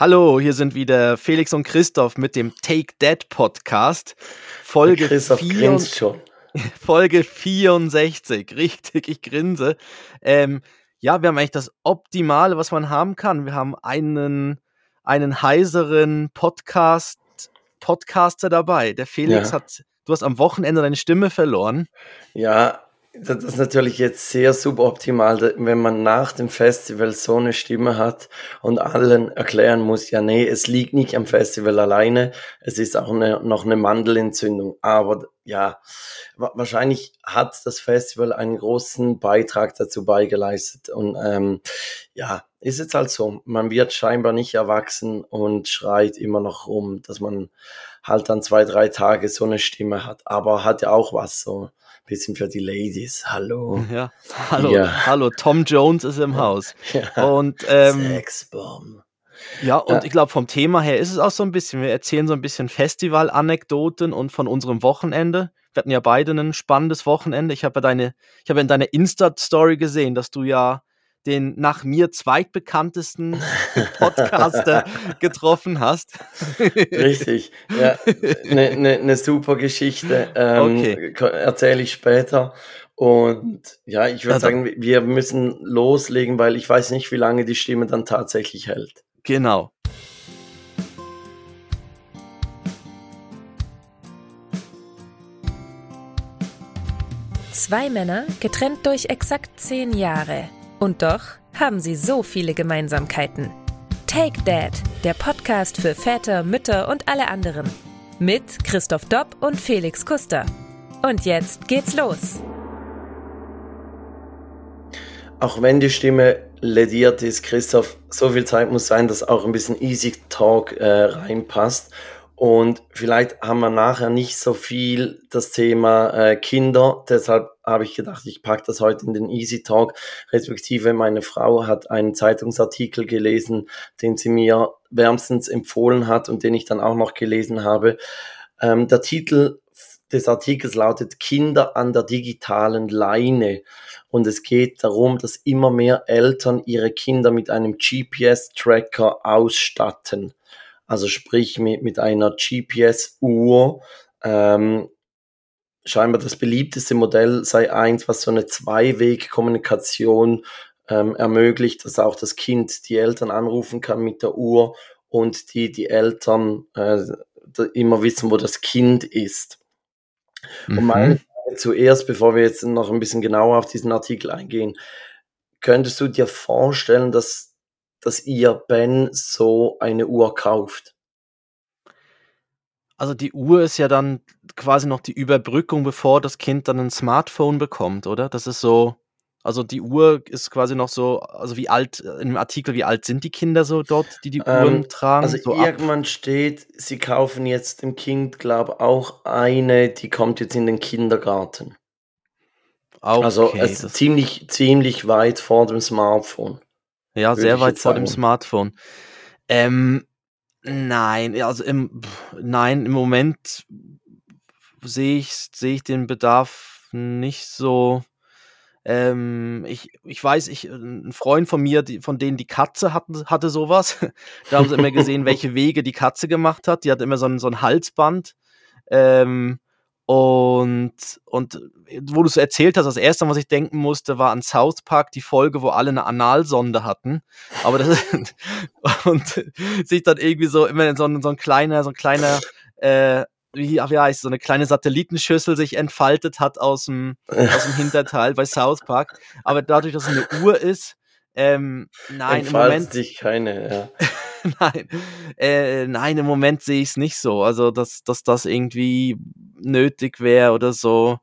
Hallo, hier sind wieder Felix und Christoph mit dem Take That Podcast. Folge, Christoph vier- grinst schon. Folge 64. Richtig, ich grinse. Ähm, ja, wir haben eigentlich das Optimale, was man haben kann. Wir haben einen, einen heiseren Podcast, Podcaster dabei. Der Felix Ja. hat, du hast am Wochenende deine Stimme verloren. Ja, das ist natürlich jetzt sehr suboptimal, wenn man nach dem Festival so eine Stimme hat und allen erklären muss, ja, nee, es liegt nicht am Festival alleine, es ist auch eine, noch eine Mandelentzündung. Aber ja, wa- wahrscheinlich hat das Festival einen großen Beitrag dazu beigeleistet. Und ähm, ja, ist jetzt halt so. Man wird scheinbar nicht erwachsen und schreit immer noch rum, dass man halt dann zwei, drei Tage so eine Stimme hat. Aber hat ja auch was so. Bisschen für die Ladies. Hallo. Ja, hallo, Ja. hallo, Tom Jones ist im Haus. Ja. Und ähm, Sexbomb. Ja, und Ja. ich glaube, vom Thema her ist es auch so ein bisschen, wir erzählen so ein bisschen Festival-Anekdoten und von unserem Wochenende. Wir hatten ja beide ein spannendes Wochenende. Ich habe ja deine, ich habe in deiner Insta-Story gesehen, dass du ja den nach mir zweitbekanntesten Podcaster getroffen hast. Richtig. Ja, eine ne, ne super Geschichte. Ähm, Okay. Erzähle ich später. Und ja, ich würde Also- sagen, wir müssen loslegen, weil ich weiß nicht, wie lange die Stimme dann tatsächlich hält. Genau. Zwei Männer, getrennt durch exakt zehn Jahre. Und doch haben sie so viele Gemeinsamkeiten. Take Dad, der Podcast für Väter, Mütter und alle anderen. Mit Christoph Dopp und Felix Kuster. Und jetzt geht's los. Auch wenn die Stimme lediert ist, Christoph, so viel Zeit muss sein, dass auch ein bisschen Easy Talk äh, reinpasst. Und vielleicht haben wir nachher nicht so viel das Thema äh, Kinder. Deshalb habe ich gedacht, ich packe das heute in den Easy Talk. Respektive meine Frau hat einen Zeitungsartikel gelesen, den sie mir wärmstens empfohlen hat und den ich dann auch noch gelesen habe. Ähm, der Titel des Artikels lautet Kinder an der digitalen Leine. Und es geht darum, dass immer mehr Eltern ihre Kinder mit einem GPS-Tracker ausstatten. Also sprich mit, mit einer GPS-Uhr. Ähm, scheinbar das beliebteste Modell sei eins, was so eine Zweiweg-Kommunikation ähm, ermöglicht, dass auch das Kind die Eltern anrufen kann mit der Uhr und die, die Eltern äh, immer wissen, wo das Kind ist. Und meine Frage zuerst, bevor wir jetzt noch ein bisschen genauer auf diesen Artikel eingehen, könntest du dir vorstellen, dass, dass ihr Ben so eine Uhr kauft? Also die Uhr ist ja dann quasi noch die Überbrückung, bevor das Kind dann ein Smartphone bekommt, oder? Das ist so, also die Uhr ist quasi noch so, also wie alt, in dem Artikel, wie alt sind die Kinder so dort, die die Uhren Ähm, tragen? Also so ab, irgendwann steht, sie kaufen jetzt dem Kind, glaube auch eine, die kommt jetzt in den Kindergarten. okay, also es ist das, ziemlich, ziemlich weit vor dem Smartphone. Ja, würde sehr weit vor dem. Smartphone. Ähm, nein, also im, nein, im Moment sehe ich, sehe ich den Bedarf nicht so. Ähm, ich, ich weiß, ich, ein Freund von mir, die, von denen die Katze hatten, hatte sowas. Da haben sie immer gesehen, welche Wege die Katze gemacht hat. Die hat immer so ein, so ein Halsband. Ähm, und, und wo du es erzählt hast, das erste, was ich denken musste, war an South Park, die Folge, wo alle eine Analsonde hatten. Aber das ist, und sich dann irgendwie so immer so ein, so ein kleiner, so ein kleiner, äh, wie, wie heißt so eine kleine Satellitenschüssel sich entfaltet hat aus dem, aus dem Hinterteil bei South Park. Aber dadurch, dass es eine Uhr ist, ähm, nein, im Entfaltet Moment, sich keine, ja. nein, äh, nein, im Moment sehe ich es nicht so. Also, dass, dass das irgendwie nötig wäre oder so.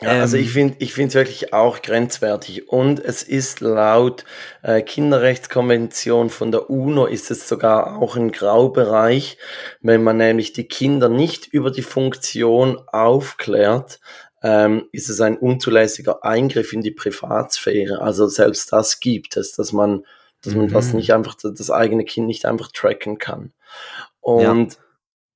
Ja, also Ähm. ich finde ich finde es wirklich auch grenzwertig und es ist laut äh, Kinderrechtskonvention von der UNO ist es sogar auch ein Graubereich, wenn man nämlich die Kinder nicht über die Funktion aufklärt, ähm, ist es ein unzulässiger Eingriff in die Privatsphäre. Also selbst das gibt es, dass man, dass man das Mhm. nicht einfach, das eigene Kind nicht einfach tracken kann. Und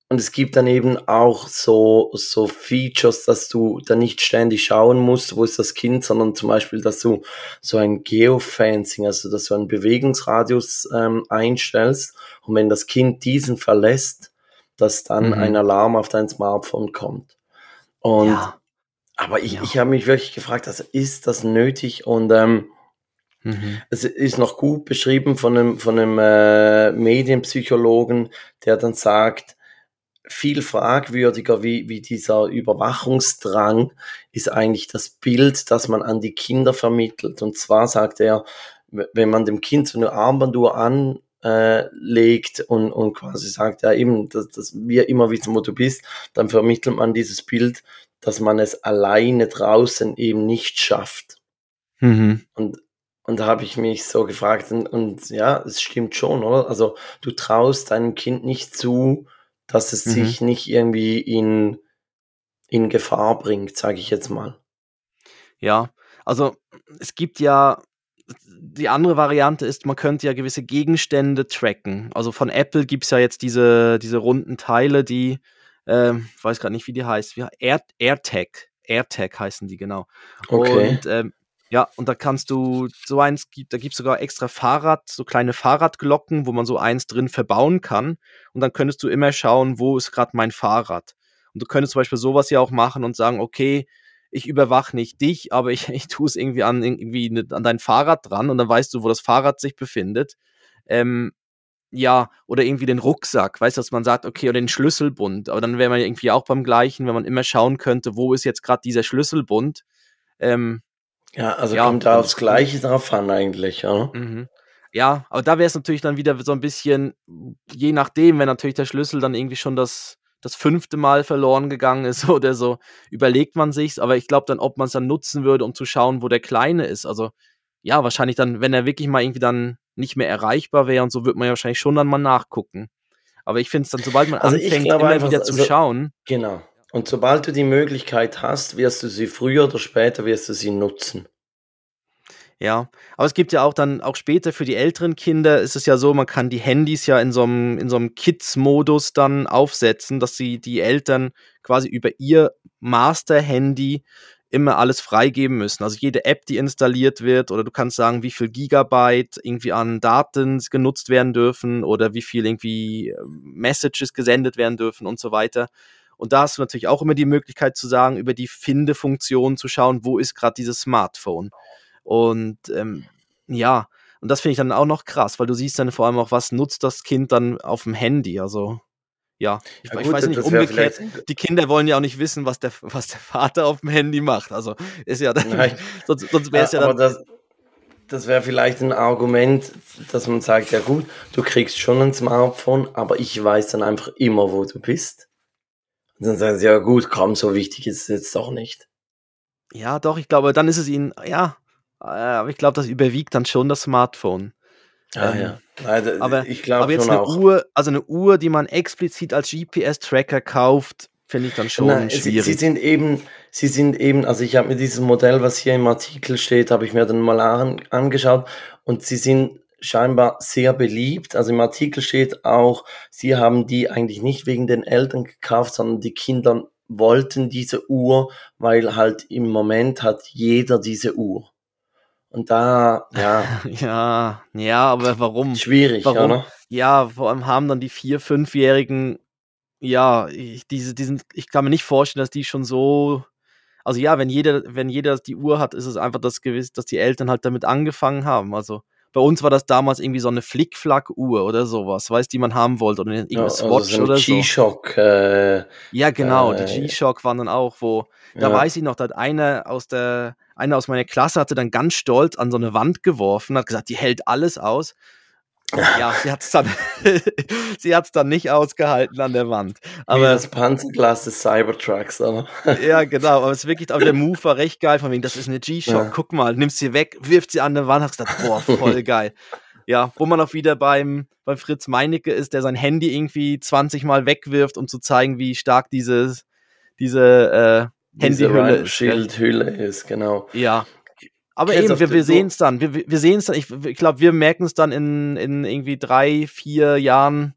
und es gibt dann eben auch so, so Features, dass du da nicht ständig schauen musst, wo ist das Kind, sondern zum Beispiel, dass du so ein Geofencing, also dass du einen Bewegungsradius ähm, einstellst und wenn das Kind diesen verlässt, dass dann mhm. ein Alarm auf dein Smartphone kommt. Und ja. aber ich, ja. ich habe mich wirklich gefragt, also ist das nötig? Und ähm, mhm. es ist noch gut beschrieben von einem, von einem äh, Medienpsychologen, der dann sagt, viel fragwürdiger wie, wie dieser Überwachungsdrang ist eigentlich das Bild, das man an die Kinder vermittelt. Und zwar sagt er, wenn man dem Kind so eine Armbanduhr anlegt und, und quasi sagt, ja eben, dass, dass wir immer wissen, wo du bist, dann vermittelt man dieses Bild, dass man es alleine draußen eben nicht schafft. Mhm. Und, und da habe ich mich so gefragt, und, und ja, es stimmt schon, oder? Also du traust deinem Kind nicht zu, dass es mhm. sich nicht irgendwie in, in Gefahr bringt, sage ich jetzt mal. Ja, also es gibt ja, die andere Variante ist, man könnte ja gewisse Gegenstände tracken. Also von Apple gibt es ja jetzt diese, diese runden Teile, die, äh, ich weiß gerade nicht, wie die heißt, wie, Air, AirTag, AirTag heißen die genau. Okay. Und ähm, ja, und da kannst du so eins da gibt es sogar extra Fahrrad, so kleine Fahrradglocken, wo man so eins drin verbauen kann. Und dann könntest du immer schauen, wo ist gerade mein Fahrrad. Und du könntest zum Beispiel sowas ja auch machen und sagen, okay, ich überwache nicht dich, aber ich, ich tue es irgendwie an, irgendwie ne, an dein Fahrrad dran und dann weißt du, wo das Fahrrad sich befindet. Ähm, ja, oder irgendwie den Rucksack, weißt du, dass man sagt, okay, oder den Schlüsselbund. Aber dann wäre man irgendwie auch beim gleichen, wenn man immer schauen könnte, wo ist jetzt gerade dieser Schlüsselbund. Ähm, ja, also ja, kommt da aufs Gleiche drauf an eigentlich, ja. Mhm. Ja, aber da wäre es natürlich dann wieder so ein bisschen, je nachdem, wenn natürlich der Schlüssel dann irgendwie schon das, das fünfte Mal verloren gegangen ist oder so, überlegt man sich's. Aber ich glaube dann, ob man es dann nutzen würde, um zu schauen, wo der Kleine ist. Also ja, wahrscheinlich dann, wenn er wirklich mal irgendwie dann nicht mehr erreichbar wäre und so, wird man ja wahrscheinlich schon dann mal nachgucken. Aber ich finde es dann, sobald man also anfängt, immer einfach, wieder zu also, schauen. Genau. Und sobald du die Möglichkeit hast, wirst du sie früher oder später wirst du sie nutzen. Ja, aber es gibt ja auch dann, auch später für die älteren Kinder ist es ja so, man kann die Handys ja in so einem, in so einem Kids-Modus dann aufsetzen, dass sie die Eltern quasi über ihr Master-Handy immer alles freigeben müssen. Also jede App, die installiert wird, oder du kannst sagen, wie viel Gigabyte irgendwie an Daten genutzt werden dürfen oder wie viel irgendwie äh, Messages gesendet werden dürfen und so weiter. Und da hast du natürlich auch immer die Möglichkeit zu sagen, über die Finde-Funktion zu schauen, wo ist gerade dieses Smartphone. Und ähm, ja, und das finde ich dann auch noch krass, weil du siehst dann vor allem auch, was nutzt das Kind dann auf dem Handy. Also ja, ich, ja, gut, ich weiß nicht, umgekehrt, die Kinder wollen ja auch nicht wissen, was der, was der Vater auf dem Handy macht. Also ist ja dann, sonst, sonst wäre es ja, ja dann. Das, das wäre vielleicht ein Argument, dass man sagt, ja gut, du kriegst schon ein Smartphone, aber ich weiß dann einfach immer, wo du bist. Und dann sagen sie, ja gut, komm, so wichtig ist es jetzt doch nicht. Ja, doch, ich glaube, dann ist es ihnen, ja, äh, aber ich glaube, das überwiegt dann schon das Smartphone. Ah ähm, ja. Nein, aber ich glaube jetzt eine auch. Uhr, also eine Uhr, die man explizit als GPS-Tracker kauft, finde ich dann schon Nein, schwierig. Sie, sie, sind eben, sie sind eben, also ich habe mir dieses Modell, was hier im Artikel steht, habe ich mir dann mal an, angeschaut und sie sind scheinbar sehr beliebt. Also im Artikel steht auch, sie haben die eigentlich nicht wegen den Eltern gekauft, sondern die Kinder wollten diese Uhr, weil halt im Moment hat jeder diese Uhr. Und da, ja. ja, ja, aber warum? Schwierig, warum? oder? Ja, vor allem haben dann die vier-, fünfjährigen, ja, ich, diese, diesen, ich kann mir nicht vorstellen, dass die schon so. Also ja, wenn jeder, wenn jeder die Uhr hat, ist es einfach das gewiss, dass die Eltern halt damit angefangen haben. Also bei uns war das damals irgendwie so eine Flickflack-Uhr oder sowas, weißt die man haben wollte oder irgendeine ja, Swatch also so oder so. G-Shock. Äh, ja, genau, äh, die G-Shock waren dann auch, wo, da weiß ich noch, da hat einer aus der, einer aus meiner Klasse hatte dann ganz stolz an so eine Wand geworfen, hat gesagt, die hält alles aus. Ja, sie hat es dann, sie hat's dann nicht ausgehalten an der Wand. Aber Wie das Panzerglas des Cybertrucks, aber. ja, genau, aber es ist wirklich, aber der Move war recht geil, von wegen, das ist eine G-Shock, ja. guck mal, nimmst sie weg, wirft sie an der Wand, hast gesagt, boah, voll geil. Ja, wo man auch wieder beim, beim Fritz Meinecke ist, der sein Handy irgendwie 20 Mal wegwirft, um zu zeigen, wie stark dieses, diese äh, Handyhülle ist. Schildhülle ist, genau. Ja, aber Chris eben, wir, wir sehen es dann. Wir, wir sehen es dann. Ich, ich glaube, wir merken es dann in, in irgendwie drei, vier Jahren.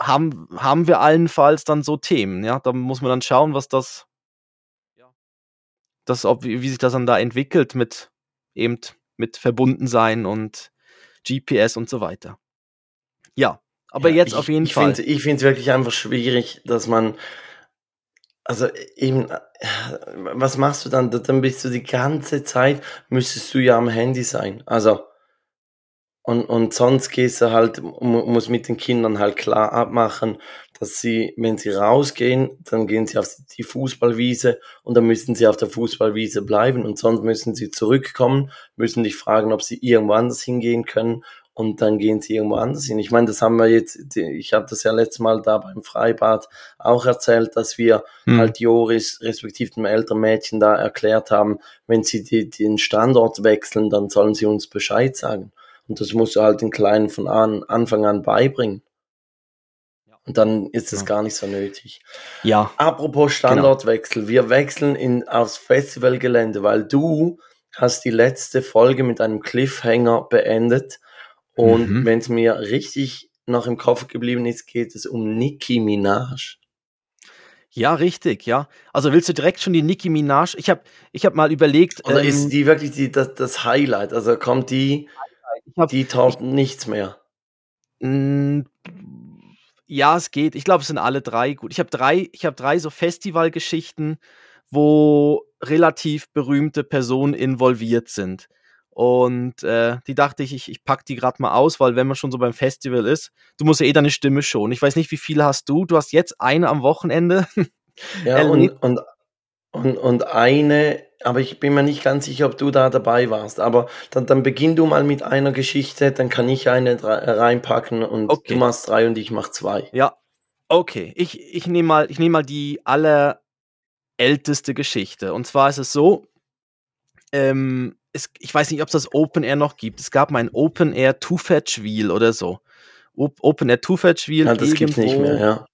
haben, haben wir allenfalls dann so Themen, ja. Da muss man dann schauen, was das, das ob, wie, wie sich das dann da entwickelt mit eben mit Verbundensein und GPS und so weiter. Ja, aber Ja, jetzt ich auf jeden ich Fall. finde ich finde es wirklich einfach schwierig, dass man also eben, was machst du dann? Da dann bist du die ganze Zeit müsstest du ja am Handy sein. Also und und sonst gehst du halt mu musst mit den Kindern halt klar abmachen, dass sie, wenn sie rausgehen, dann gehen sie auf die Fußballwiese und dann müssen sie auf der Fußballwiese bleiben und sonst müssen sie zurückkommen, müssen dich fragen, ob sie irgendwo anders hingehen können und dann gehen sie irgendwo anders hin. Ich meine, das haben wir jetzt, ich habe das ja letztes Mal da beim Freibad auch erzählt, dass wir Hm. halt Joris, respektive dem älteren Mädchen da erklärt haben, wenn sie die, den Standort wechseln, dann sollen sie uns Bescheid sagen. Und das musst du halt den Kleinen von an, Anfang an beibringen. Und dann ist es Ja. gar nicht so nötig. Ja, Apropos Standortwechsel, wir wechseln in, aufs Festivalgelände, weil du hast die letzte Folge mit einem Cliffhanger beendet. Und Mhm. wenn es mir richtig noch im Kopf geblieben ist, geht es um Nicki Minaj. ja, richtig, ja. Also willst du direkt schon die Nicki Minaj? Ich habe ich hab mal überlegt, Oder ähm, ist die wirklich die, das, das Highlight? Also kommt die, hab, die taugt nichts mehr. Ja, es geht. Ich glaube, es sind alle drei gut. Ich habe drei, ich habe drei so Festivalgeschichten, wo relativ berühmte Personen involviert sind. Und äh, die dachte ich, ich, ich pack die gerade mal aus, weil wenn man schon so beim Festival ist, du musst ja eh deine Stimme schon. Ich weiß nicht, wie viele hast du? Du hast jetzt eine am Wochenende. Ja, und, und, und, und eine, aber ich bin mir nicht ganz sicher, ob du da dabei warst. Aber dann, dann beginn du mal mit einer Geschichte, dann kann ich eine dra- reinpacken und Okay. du machst drei und ich mach zwei. Ja, okay. Ich, ich nehme mal, ich nehm mal die allerälteste Geschichte. Und zwar ist es so, ähm, es, ich weiß nicht, ob es das Open Air noch gibt. Es gab mal ein Open Air Two-Fetch-Wheel oder so. Op Open Air Two-Fetch-Wheel Ja, das gibt's nicht mehr, ja.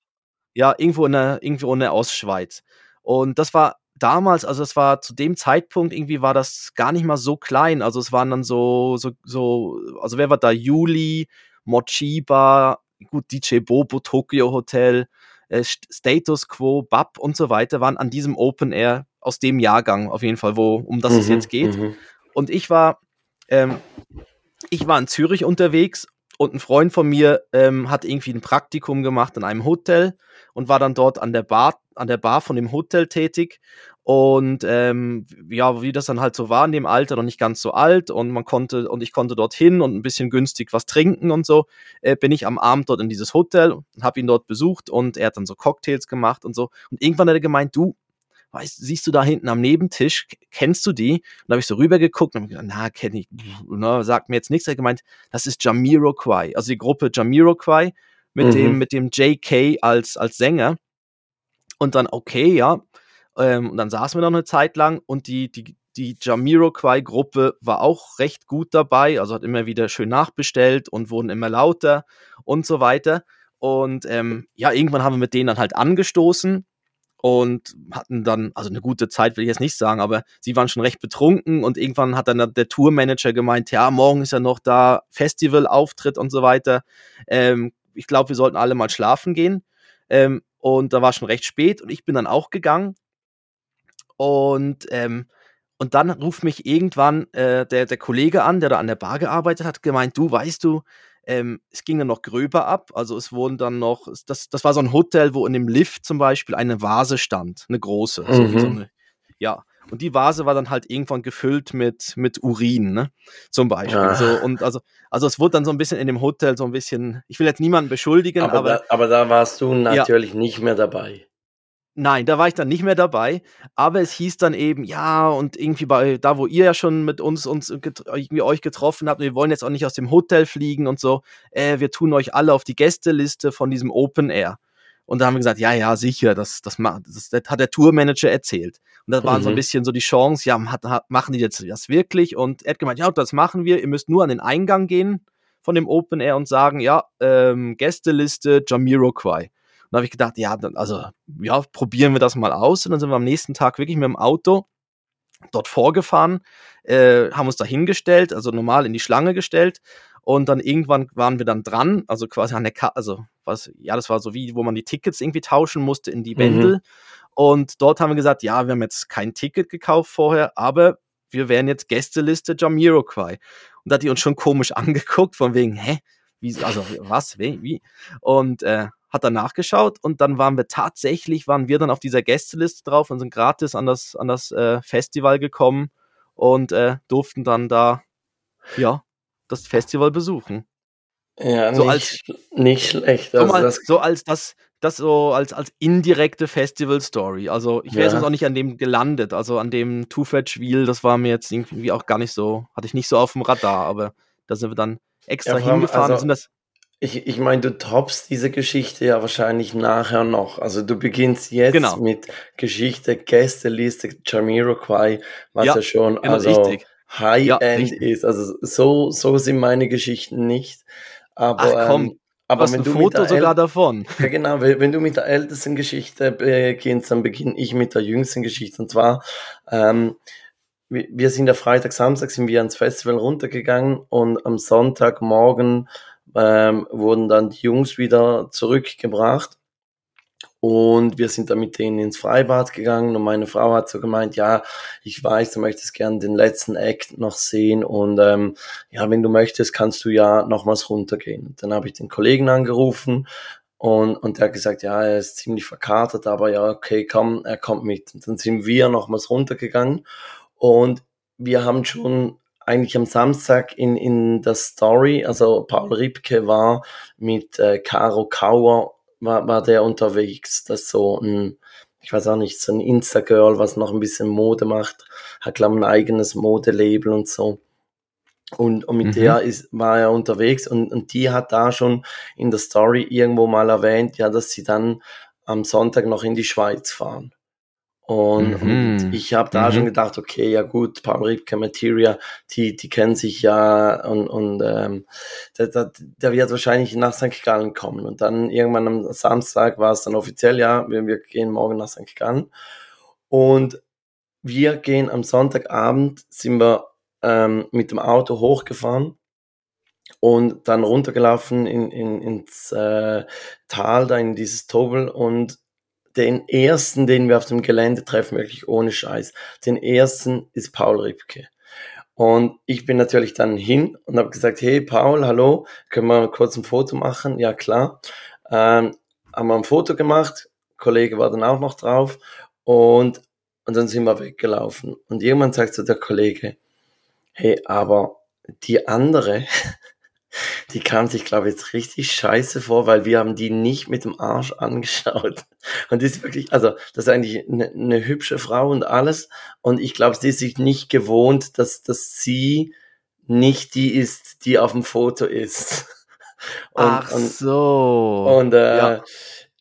ja, irgendwo in der, irgendwo in der Ostschweiz. Und das war damals, also es war zu dem Zeitpunkt, irgendwie war das gar nicht mal so klein. Also es waren dann so, so, so, also wer war da? Juli, Mochiba, gut, DJ Bobo, Tokyo Hotel, äh, St- Status Quo, Bab und so weiter waren an diesem Open Air aus dem Jahrgang auf jeden Fall, wo, um das es Mhm, jetzt geht. mhm. Und ich war, ähm, ich war in Zürich unterwegs und ein Freund von mir ähm, hat irgendwie ein Praktikum gemacht in einem Hotel und war dann dort an der Bar, an der Bar von dem Hotel tätig. Und ähm, ja, wie das dann halt so war in dem Alter, noch nicht ganz so alt und man konnte und ich konnte dorthin und ein bisschen günstig was trinken und so, äh, bin ich am Abend dort in dieses Hotel habe ihn dort besucht und er hat dann so Cocktails gemacht und so. Und irgendwann hat er gemeint, du, weißt, siehst du da hinten am Nebentisch, kennst du die? Und da habe ich so rübergeguckt und hab gedacht, na, kenne ich, na, sagt mir jetzt nichts. Er hat gemeint, das ist Jamiroquai, also die Gruppe Jamiroquai mit Mhm. dem, mit dem JK als, als Sänger. Und dann, okay, ja. Ähm, und dann saßen wir noch eine Zeit lang und die, die, die Jamiroquai-Gruppe war auch recht gut dabei, also hat immer wieder schön nachbestellt und wurden immer lauter und so weiter. Und ähm, ja, irgendwann haben wir mit denen dann halt angestoßen und hatten dann, also eine gute Zeit will ich jetzt nicht sagen, aber sie waren schon recht betrunken und irgendwann hat dann der- Tourmanager gemeint, ja, morgen ist ja noch da Festivalauftritt und so weiter. Ähm, ich glaube, wir sollten alle mal schlafen gehen. Ähm, und da war schon recht spät und ich bin dann auch gegangen. Und, ähm, und dann ruft mich irgendwann äh, der, der Kollege an, der da an der Bar gearbeitet hat, gemeint, du, weißt du, ähm, es ging dann noch gröber ab. Also es wurden dann noch, das, das war so ein Hotel, wo in dem Lift zum Beispiel eine Vase stand, eine große. So wie so Mhm. eine, ja. Und die Vase war dann halt irgendwann gefüllt mit, mit Urin, ne? Zum Beispiel. Ah. So, und also, also es wurde dann so ein bisschen in dem Hotel so ein bisschen, ich will jetzt niemanden beschuldigen, Aber, aber da, aber da warst du natürlich nicht mehr dabei. Nein, da war ich dann nicht mehr dabei, aber es hieß dann eben, ja, und irgendwie bei da, wo ihr ja schon mit uns, uns irgendwie euch getroffen habt, wir wollen jetzt auch nicht aus dem Hotel fliegen und so, äh, wir tun euch alle auf die Gästeliste von diesem Open Air. Und da haben wir gesagt, ja, ja, sicher, das, das, macht, das, das hat der Tourmanager erzählt. Und das war so ein Mhm. bisschen so die Chance, ja, machen die jetzt das wirklich? Und er hat gemeint, ja, das machen wir, ihr müsst nur an den Eingang gehen von dem Open Air und sagen, ja, ähm, Gästeliste Jamiroquai. Und da habe ich gedacht, ja, dann, also, ja, probieren wir das mal aus. Und dann sind wir am nächsten Tag wirklich mit dem Auto dort vorgefahren, äh, haben uns da hingestellt, also normal in die Schlange gestellt. Und dann irgendwann waren wir dann dran, also quasi an der Ka also was, ja, das war so wie, wo man die Tickets irgendwie tauschen musste in die Bändel. Mhm. Und dort haben wir gesagt, ja, wir haben jetzt kein Ticket gekauft vorher, aber wir wären jetzt Gästeliste Jamiroquai. Und da hat die uns schon komisch angeguckt, von wegen, hä? Wie, also was, wie? wie? Und äh, hat dann nachgeschaut und dann waren wir tatsächlich, waren wir dann auf dieser Gästeliste drauf und sind gratis an das, an das äh, Festival gekommen und äh, durften dann da, ja, das Festival besuchen. Ja, so nicht, als, nicht schlecht. Also so, mal, das, so als das, das so als, als indirekte Festival-Story. Also ich wäre ja. jetzt auch nicht an dem gelandet, also an dem Two-Fetch-Wheel, das war mir jetzt irgendwie auch gar nicht so, hatte ich nicht so auf dem Radar, aber da sind wir dann extra ja, hingefahren. Also, sind das ich, ich meine, du toppst diese Geschichte ja wahrscheinlich nachher noch. Also du beginnst jetzt genau. mit Geschichte, Gästeliste, Jamiroquai, was ja, ja schon genau, also High-End ja, ist. Also so, so sind meine Geschichten nicht. Aber, Ach komm, ähm, aber wenn ein du Foto sogar davon. Ja, genau. Wenn du mit der ältesten Geschichte beginnst, dann beginne ich mit der jüngsten Geschichte. Und zwar, ähm, wir sind ja Freitag, Samstag sind wir ans Festival runtergegangen und am Sonntagmorgen ähm, wurden dann die Jungs wieder zurückgebracht. Und wir sind dann mit denen ins Freibad gegangen und meine Frau hat so gemeint, ja, ich weiß, du möchtest gerne den letzten Act noch sehen und ähm, ja, wenn du möchtest, kannst du ja nochmals runtergehen. Und dann habe ich den Kollegen angerufen und, und der hat gesagt, ja, er ist ziemlich verkatert, aber ja, okay, komm, er kommt mit. Und dann sind wir nochmals runtergegangen und wir haben schon eigentlich am Samstag in, in der Story, also Paul Ripke war mit äh, Caro Kauer war, war der unterwegs. Das so ein, ich weiß auch nicht, so ein Insta-Girl, was noch ein bisschen Mode macht, hat, glaube ich, ein eigenes Modelabel und so. Und, und mit mhm. der ist, war er unterwegs und, und die hat da schon in der Story irgendwo mal erwähnt, ja, dass sie dann am Sonntag noch in die Schweiz fahren. Und, mhm. und ich habe da mhm. schon gedacht, okay, ja gut, Paul Ripke, Materia, die, die kennen sich ja und, und ähm, der, der, der wird wahrscheinlich nach St. Gallen kommen. Und dann irgendwann am Samstag war es dann offiziell, ja, wir, wir gehen morgen nach St. Gallen. Und wir gehen am Sonntagabend, sind wir ähm, mit dem Auto hochgefahren und dann runtergelaufen in, in, ins äh, Tal, da in dieses Tobel und den ersten, den wir auf dem Gelände treffen, wirklich ohne Scheiß, den ersten ist Paul Ripke. Und ich bin natürlich dann hin und habe gesagt, hey Paul, hallo, können wir kurz ein Foto machen? Ja klar. Ähm, haben wir ein Foto gemacht, Kollege war dann auch noch drauf und, und dann sind wir weggelaufen. Und irgendwann sagt so der Kollege, hey, aber die andere, die kam sich, glaube ich, jetzt richtig scheiße vor, weil wir haben die nicht mit dem Arsch angeschaut. Und die ist wirklich, also das ist eigentlich eine, eine hübsche Frau und alles. Und ich glaube, sie ist sich nicht gewohnt, dass, dass sie nicht die ist, die auf dem Foto ist. Und, Ach so. Und, äh, ja.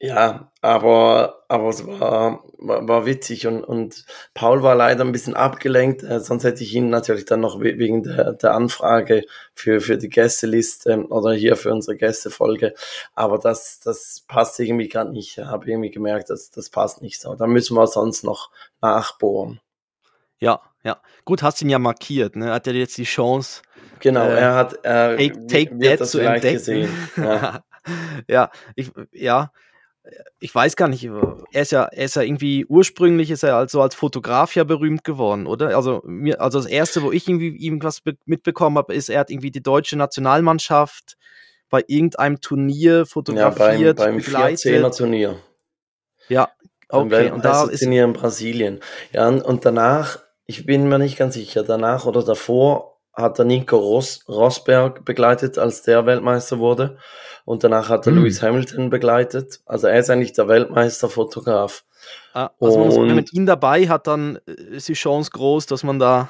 Ja, aber, aber es war, war, war witzig und, und Paul war leider ein bisschen abgelenkt, äh, sonst hätte ich ihn natürlich dann noch wegen der, der Anfrage für, für die Gästeliste oder hier für unsere Gästefolge, aber das, das passt irgendwie gerade nicht. Ich habe irgendwie gemerkt, dass das passt nicht so. Da müssen wir sonst noch nachbohren. Ja, ja. Gut, hast ihn ja markiert, ne? Hat er jetzt die Chance. Genau, äh, er hat äh, Take, take That zu entdecken. Gesehen. Ja. ja, ich, ja ich weiß gar nicht, er ist ja, er ist ja irgendwie, ursprünglich ist er also als Fotograf ja berühmt geworden, oder? Also, mir, also das erste, wo ich irgendwie irgendwas mitbekommen habe, ist, er hat irgendwie die deutsche Nationalmannschaft bei irgendeinem Turnier fotografiert. Ja, beim, beim 14er Turnier. Ja, okay. Und da ist Turnier in Brasilien. Ja, und danach, ich bin mir nicht ganz sicher, danach oder davor hat er Nico Ros Rosberg begleitet, als der Weltmeister wurde. Und danach hat er mhm. Lewis Hamilton begleitet. Also er ist eigentlich der Weltmeisterfotograf. Ah, also und man mit ihm dabei hat, dann äh, ist die Chance groß, dass man da.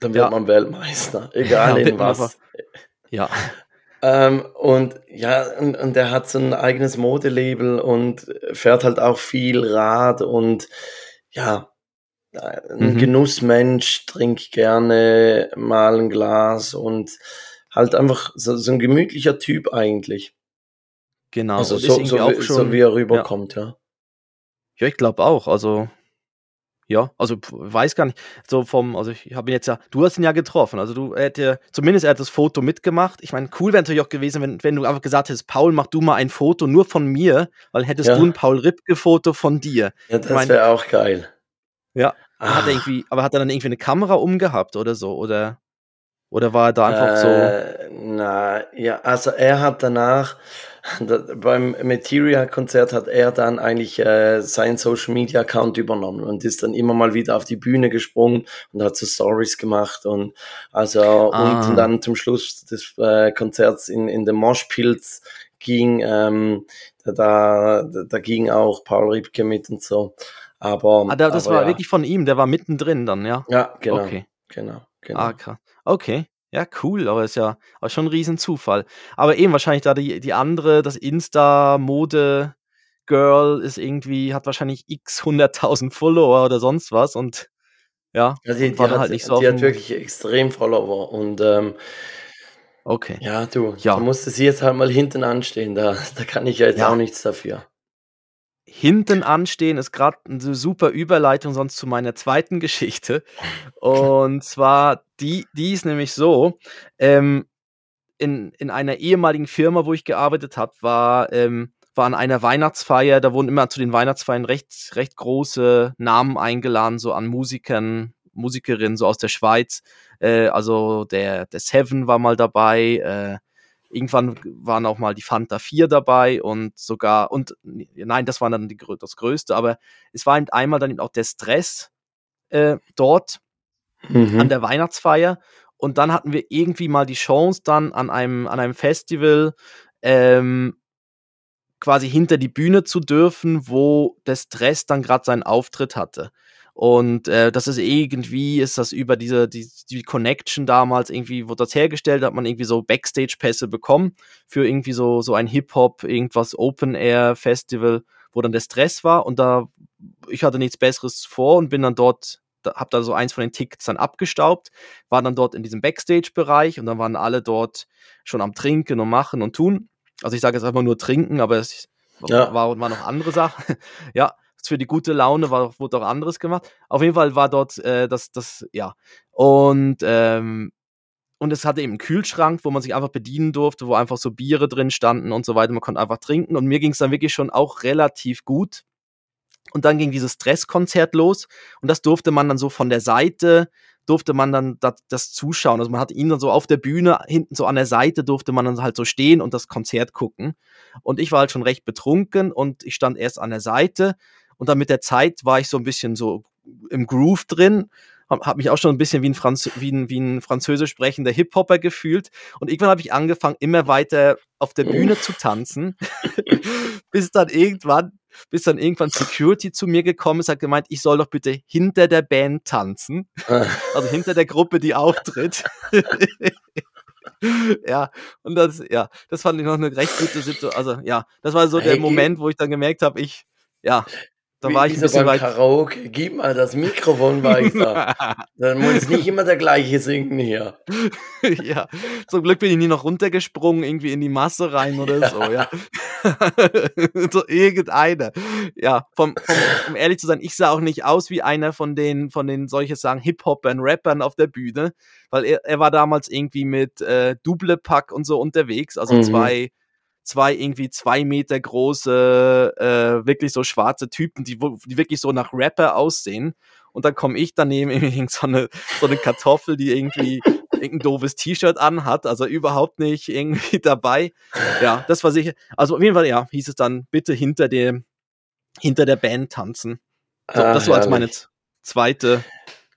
Dann wird ja. man Weltmeister, egal ja, in was. Ja. Ähm, und ja, und, und er hat so ein eigenes Modelabel und fährt halt auch viel Rad und ja, ein mhm. Genussmensch, trinkt gerne mal ein Glas und halt einfach so, so ein gemütlicher Typ eigentlich. Genau. Also so, so, wie, schon, so, wie, er rüberkommt, ja. Ja, ja ich glaube auch. Also ja, also weiß gar nicht. So vom, also ich habe ihn jetzt ja, du hast ihn ja getroffen. Also du hätte, zumindest er hat das Foto mitgemacht. Ich meine, cool wäre natürlich auch gewesen, wenn, wenn du einfach gesagt hättest, Paul, mach du mal ein Foto nur von mir, weil hättest ja. du ein Paul Ripke-Foto von dir. Ja, das wäre auch geil. Ja. Ah. Hat er irgendwie, aber hat er dann irgendwie eine Kamera umgehabt oder so? Oder, oder war er da einfach äh, so? Na, ja, also er hat danach, beim Materia-Konzert hat er dann eigentlich äh, seinen Social-Media-Account übernommen und ist dann immer mal wieder auf die Bühne gesprungen und hat so Stories gemacht und also ah. und dann zum Schluss des äh, Konzerts in, in den Moshpilz ging, ähm, da, da, da ging auch Paul Riebke mit und so. Aber, ah, das aber, war ja. wirklich von ihm, der war mittendrin dann, ja? Ja, genau. Okay. Genau, genau. Ah, krass. Okay. Ja, cool, aber ist ja aber schon ein Riesenzufall. Aber eben wahrscheinlich da die, die andere, das Insta-Mode-Girl ist irgendwie, hat wahrscheinlich x 100.000 Follower oder sonst was und ja, ja die, die hat, halt nicht so Die hat wirklich extrem Follower und ähm, Okay. Ja, du, ja. da musste sie jetzt halt mal hinten anstehen, da, da kann ich ja jetzt ja. auch nichts dafür hinten anstehen ist gerade eine super Überleitung sonst zu meiner zweiten Geschichte. Und zwar, die, die ist nämlich so, ähm, in, in einer ehemaligen Firma, wo ich gearbeitet habe, war, ähm, war an einer Weihnachtsfeier, da wurden immer zu den Weihnachtsfeiern recht, recht große Namen eingeladen, so an Musikern, Musikerinnen, so aus der Schweiz. Äh, also der, der Seven war mal dabei, äh, Irgendwann waren auch mal die Fanta 4 dabei und sogar, und nein, das war dann die, das Größte, aber es war eben einmal dann eben auch der Stress äh, dort mhm. an der Weihnachtsfeier. Und dann hatten wir irgendwie mal die Chance, dann an einem, an einem Festival ähm, quasi hinter die Bühne zu dürfen, wo der Stress dann gerade seinen Auftritt hatte. Und äh, das ist irgendwie, ist das über diese, die, die Connection damals irgendwie, wurde das hergestellt, hat man irgendwie so Backstage-Pässe bekommen für irgendwie so, so ein Hip-Hop, irgendwas Open-Air-Festival, wo dann der Stress war. Und da, ich hatte nichts Besseres vor und bin dann dort, da, hab da so eins von den Tickets dann abgestaubt, war dann dort in diesem Backstage-Bereich und dann waren alle dort schon am Trinken und machen und tun. Also ich sage jetzt einfach nur trinken, aber es ja. war, war noch andere Sachen. ja, für die gute Laune war, wurde auch anderes gemacht. Auf jeden Fall war dort äh, das, das, ja. Und, ähm, und es hatte eben einen Kühlschrank, wo man sich einfach bedienen durfte, wo einfach so Biere drin standen und so weiter. Man konnte einfach trinken. Und mir ging es dann wirklich schon auch relativ gut. Und dann ging dieses Stresskonzert los. Und das durfte man dann so von der Seite, durfte man dann das, das, zuschauen. Also man hat ihn dann so auf der Bühne, hinten so an der Seite durfte man dann halt so stehen und das Konzert gucken. Und ich war halt schon recht betrunken und ich stand erst an der Seite und dann mit der Zeit war ich so ein bisschen so im Groove drin, habe hab mich auch schon ein bisschen wie ein, Franz wie ein, wie ein französisch sprechender Hip-Hopper gefühlt. Und irgendwann habe ich angefangen, immer weiter auf der Bühne zu tanzen, bis dann irgendwann bis dann irgendwann Security zu mir gekommen ist, hat gemeint, ich soll doch bitte hinter der Band tanzen. also hinter der Gruppe, die auftritt. ja, und das, ja, das fand ich noch eine recht gute Situation. Also, ja, das war so der Moment, wo ich dann gemerkt habe, ich, ja, da war ich ein bisschen weit. Karaoke, gib mal das Mikrofon weiter. Dann muss nicht immer der gleiche singen hier. ja, zum Glück bin ich nie noch runtergesprungen, irgendwie in die Masse rein oder ja. so, ja. so irgendeiner. Ja, vom, vom, um ehrlich zu sein, ich sah auch nicht aus wie einer von den, von den, solche sagen, Hip-Hopern, Rappern auf der Bühne, weil er, er war damals irgendwie mit äh, Double-Pack und so unterwegs, also mhm. zwei zwei irgendwie zwei Meter große, äh, wirklich so schwarze Typen, die, die wirklich so nach Rapper aussehen. Und dann komme ich daneben irgendwie so eine, so eine Kartoffel, die irgendwie irgendein doofes T-Shirt anhat, also überhaupt nicht irgendwie dabei. Ja, das war sicher. Also auf jeden Fall, ja, hieß es dann, bitte hinter dem, hinter der Band tanzen. So, ah, das war als meine zweite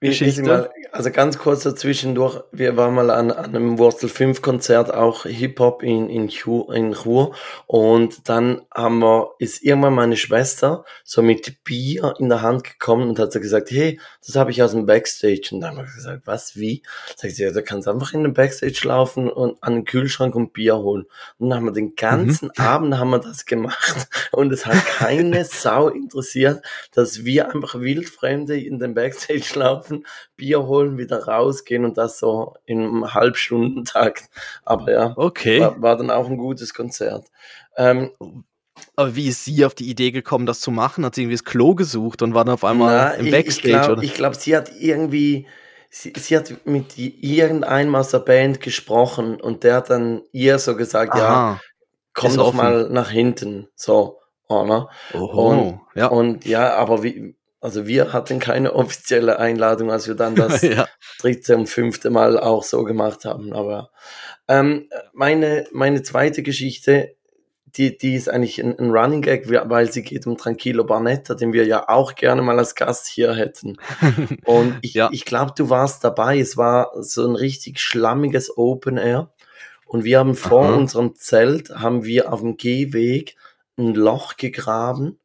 Geschichte. Mal, also ganz kurz dazwischendurch, wir waren mal an, an einem Wurzel 5 Konzert, auch Hip-Hop in, in, Chur, in Chur. Und dann haben wir, ist irgendwann meine Schwester so mit Bier in der Hand gekommen und hat so gesagt, hey, das habe ich aus dem Backstage. Und dann haben wir gesagt, was, wie? Sagt sie, ja, du kannst einfach in den Backstage laufen und an den Kühlschrank und Bier holen. Und dann haben wir den ganzen mhm. Abend haben wir das gemacht. Und es hat keine Sau interessiert, dass wir einfach Wildfremde in den Backstage laufen laufen, Bier holen, wieder rausgehen und das so im Halbstundentakt. Aber ja, okay. war, war dann auch ein gutes Konzert. Ähm, Aber wie ist sie auf die Idee gekommen, das zu machen? Hat sie irgendwie das Klo gesucht und war dann auf einmal Na, im ich, Backstage? ich glaube, glaub, sie hat irgendwie, sie, sie hat mit irgendeinem aus der Band gesprochen und der hat dann ihr so gesagt, Aha, ja, komm doch offen. mal nach hinten, so, oder? Und, ja. und ja, aber wie, also wir hatten keine offizielle Einladung, als wir dann das ja. dritte und fünfte Mal auch so gemacht haben. Aber ähm, meine, meine zweite Geschichte die, die ist eigentlich ein, ein, Running Gag, weil sie geht um Tranquilo Barnetta, den wir ja auch gerne mal als Gast hier hätten. Und ich, ja. ich glaube, du warst dabei. Es war so ein richtig schlammiges Open Air. Und wir haben vor Aha. unserem Zelt, haben wir auf dem Gehweg ein Loch gegraben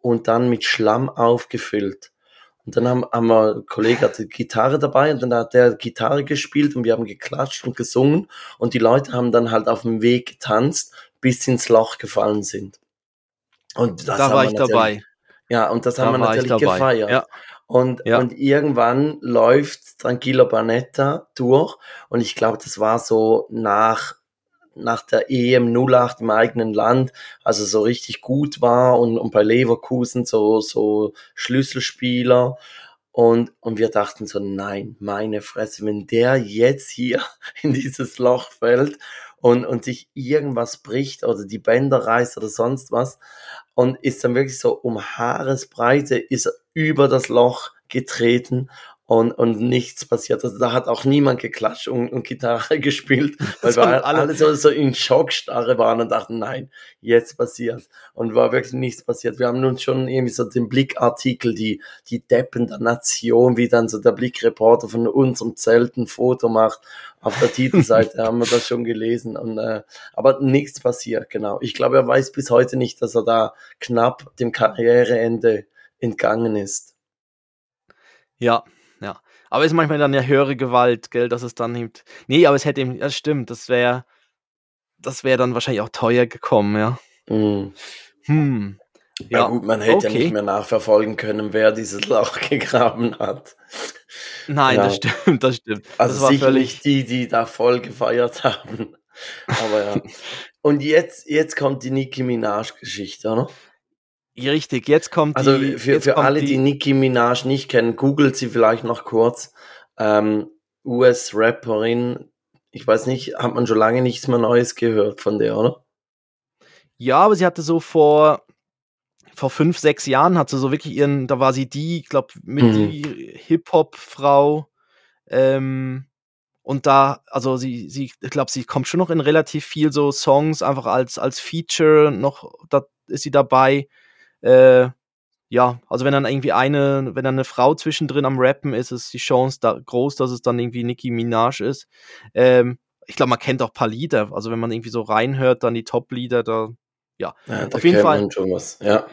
und dann mit Schlamm aufgefüllt. Und dann haben, haben wir, ein Kollege hatte Gitarre dabei und dann hat der Gitarre gespielt und wir haben geklatscht und gesungen und die Leute haben dann halt auf dem Weg getanzt bis ins Loch gefallen sind. Und das da war ich dabei. Ja, und das da haben wir natürlich gefeiert. Ja. Und, ja. und irgendwann läuft Tranquilo Banetta durch und ich glaube, das war so nach, nach der EM 08 im eigenen Land, also so richtig gut war und, und bei Leverkusen so, so Schlüsselspieler. Und, und wir dachten so, nein, meine Fresse, wenn der jetzt hier in dieses Loch fällt und, und sich irgendwas bricht oder die Bänder reißt oder sonst was und ist dann wirklich so um Haaresbreite ist über das Loch getreten und, und nichts passiert. Also da hat auch niemand geklatscht und, und Gitarre gespielt, weil wir alle, alle so, so in Schockstarre waren und dachten, nein, jetzt passiert. Und war wirklich nichts passiert. Wir haben nun schon irgendwie so den Blickartikel, die, die Deppen der Nation, wie dann so der Blickreporter von unserem Zelt ein Foto macht. Auf der Titelseite haben wir das schon gelesen. Und, äh, aber nichts passiert, genau. Ich glaube, er weiß bis heute nicht, dass er da knapp dem Karriereende entgangen ist. Ja, ja. Aber ist manchmal dann ja höhere Gewalt, gell, dass es dann nimmt. Nee, aber es hätte ihm, das stimmt, das wäre, das wäre dann wahrscheinlich auch teuer gekommen, ja. Mhm. Hm. Ja, gut, man hätte okay. ja nicht mehr nachverfolgen können, wer dieses Loch gegraben hat. Nein, ja. das stimmt, das stimmt. Also das war sicher völlig... die, die da voll gefeiert haben. Aber ja. Und jetzt, jetzt kommt die Nicki Minaj-Geschichte, oder? Richtig, jetzt kommt also die. Also für, für alle, die, die Nicki Minaj nicht kennen, googelt sie vielleicht noch kurz. Ähm, US-Rapperin, ich weiß nicht, hat man schon lange nichts mehr Neues gehört von der, oder? Ja, aber sie hatte so vor, vor fünf, sechs Jahren, hat sie so wirklich ihren, da war sie die, ich glaube, mit mhm. die Hip-Hop-Frau. Ähm, und da, also sie, sie, ich glaube, sie kommt schon noch in relativ viel so Songs, einfach als, als Feature noch, da ist sie dabei. Äh, ja, also wenn dann irgendwie eine, wenn dann eine Frau zwischendrin am Rappen ist, ist die Chance da groß, dass es dann irgendwie Nicki Minaj ist. Ähm, ich glaube, man kennt auch ein paar Lieder. Also wenn man irgendwie so reinhört, dann die Top-Lieder, da, ja. ja da auf jeden Fall. Ja.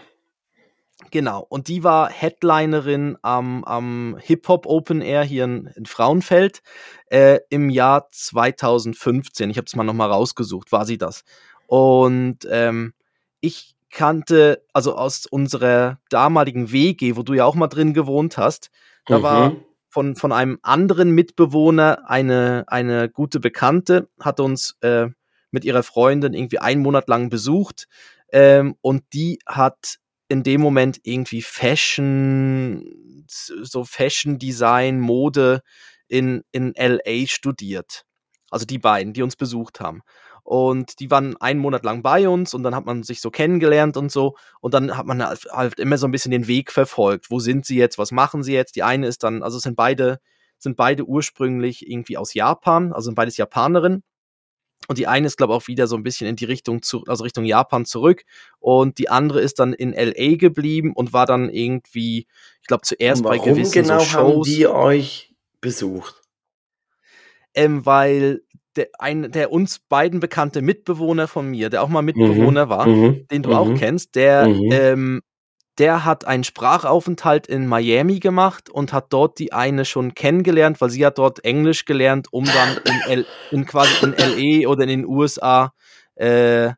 Genau. Und die war Headlinerin am, am Hip-Hop Open Air hier in, in Frauenfeld äh, im Jahr 2015. Ich habe es mal nochmal rausgesucht, war sie das. Und ähm, ich kannte, also aus unserer damaligen WG, wo du ja auch mal drin gewohnt hast, da mhm. war von, von einem anderen Mitbewohner eine, eine gute Bekannte, hat uns äh, mit ihrer Freundin irgendwie einen Monat lang besucht ähm, und die hat in dem Moment irgendwie Fashion, so Fashion Design, Mode in, in LA studiert. Also die beiden, die uns besucht haben. Und die waren einen Monat lang bei uns und dann hat man sich so kennengelernt und so. Und dann hat man halt, halt immer so ein bisschen den Weg verfolgt. Wo sind sie jetzt? Was machen sie jetzt? Die eine ist dann, also sind beide, sind beide ursprünglich irgendwie aus Japan, also sind beides Japanerinnen. Und die eine ist, glaube ich, auch wieder so ein bisschen in die Richtung zu, also Richtung Japan zurück. Und die andere ist dann in LA geblieben und war dann irgendwie, ich glaube, zuerst bei gewissen genau so Shows. haben die euch besucht? Ähm, weil der, ein, der uns beiden bekannte Mitbewohner von mir, der auch mal Mitbewohner mhm, war, mhm, den du auch mhm. kennst, der, mhm. ähm, der hat einen Sprachaufenthalt in Miami gemacht und hat dort die eine schon kennengelernt, weil sie hat dort Englisch gelernt, um dann in, L, in quasi in LE oder in den USA äh,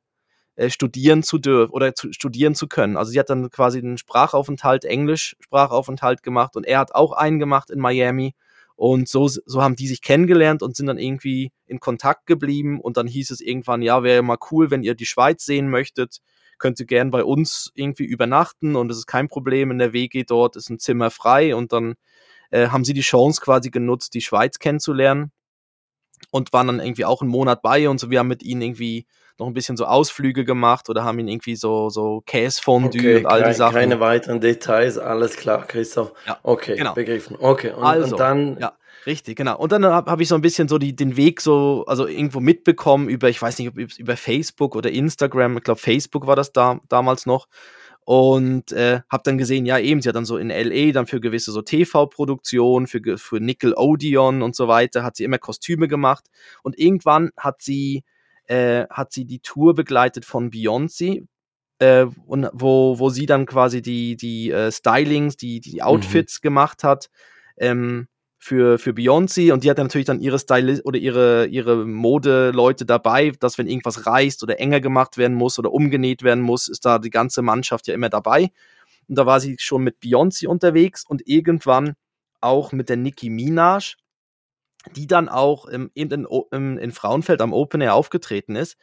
äh, studieren zu dürfen oder zu, studieren zu können. Also sie hat dann quasi einen Sprachaufenthalt, Englisch Sprachaufenthalt gemacht und er hat auch einen gemacht in Miami und so, so haben die sich kennengelernt und sind dann irgendwie in Kontakt geblieben. Und dann hieß es irgendwann, ja, wäre mal cool, wenn ihr die Schweiz sehen möchtet, könnt ihr gern bei uns irgendwie übernachten und es ist kein Problem, in der WG dort ist ein Zimmer frei und dann äh, haben sie die Chance quasi genutzt, die Schweiz kennenzulernen und waren dann irgendwie auch einen Monat bei und so. Wir haben mit ihnen irgendwie noch ein bisschen so Ausflüge gemacht oder haben ihnen irgendwie so, so Käsefondue okay, und all kein, die Sachen. Keine weiteren Details, alles klar, Christoph. Ja, okay, genau. begriffen. Okay, und, also, und dann. Ja. Richtig, genau. Und dann habe hab ich so ein bisschen so die, den Weg so, also irgendwo mitbekommen über, ich weiß nicht, ob über Facebook oder Instagram, ich glaube Facebook war das da damals noch. Und äh, habe dann gesehen, ja eben, sie hat dann so in LA dann für gewisse so TV-Produktionen, für, für Nickelodeon und so weiter, hat sie immer Kostüme gemacht. Und irgendwann hat sie, äh, hat sie die Tour begleitet von Beyoncé, äh, und wo, wo sie dann quasi die, die äh, Stylings, die, die mhm. Outfits mhm. gemacht hat. Ähm, für, für Beyoncé und die hat natürlich dann ihre Style oder ihre, ihre Modeleute dabei, dass wenn irgendwas reißt oder enger gemacht werden muss oder umgenäht werden muss, ist da die ganze Mannschaft ja immer dabei. Und da war sie schon mit Beyoncé unterwegs und irgendwann auch mit der Nicki Minaj, die dann auch im, in, in, in Frauenfeld am Open Air aufgetreten ist.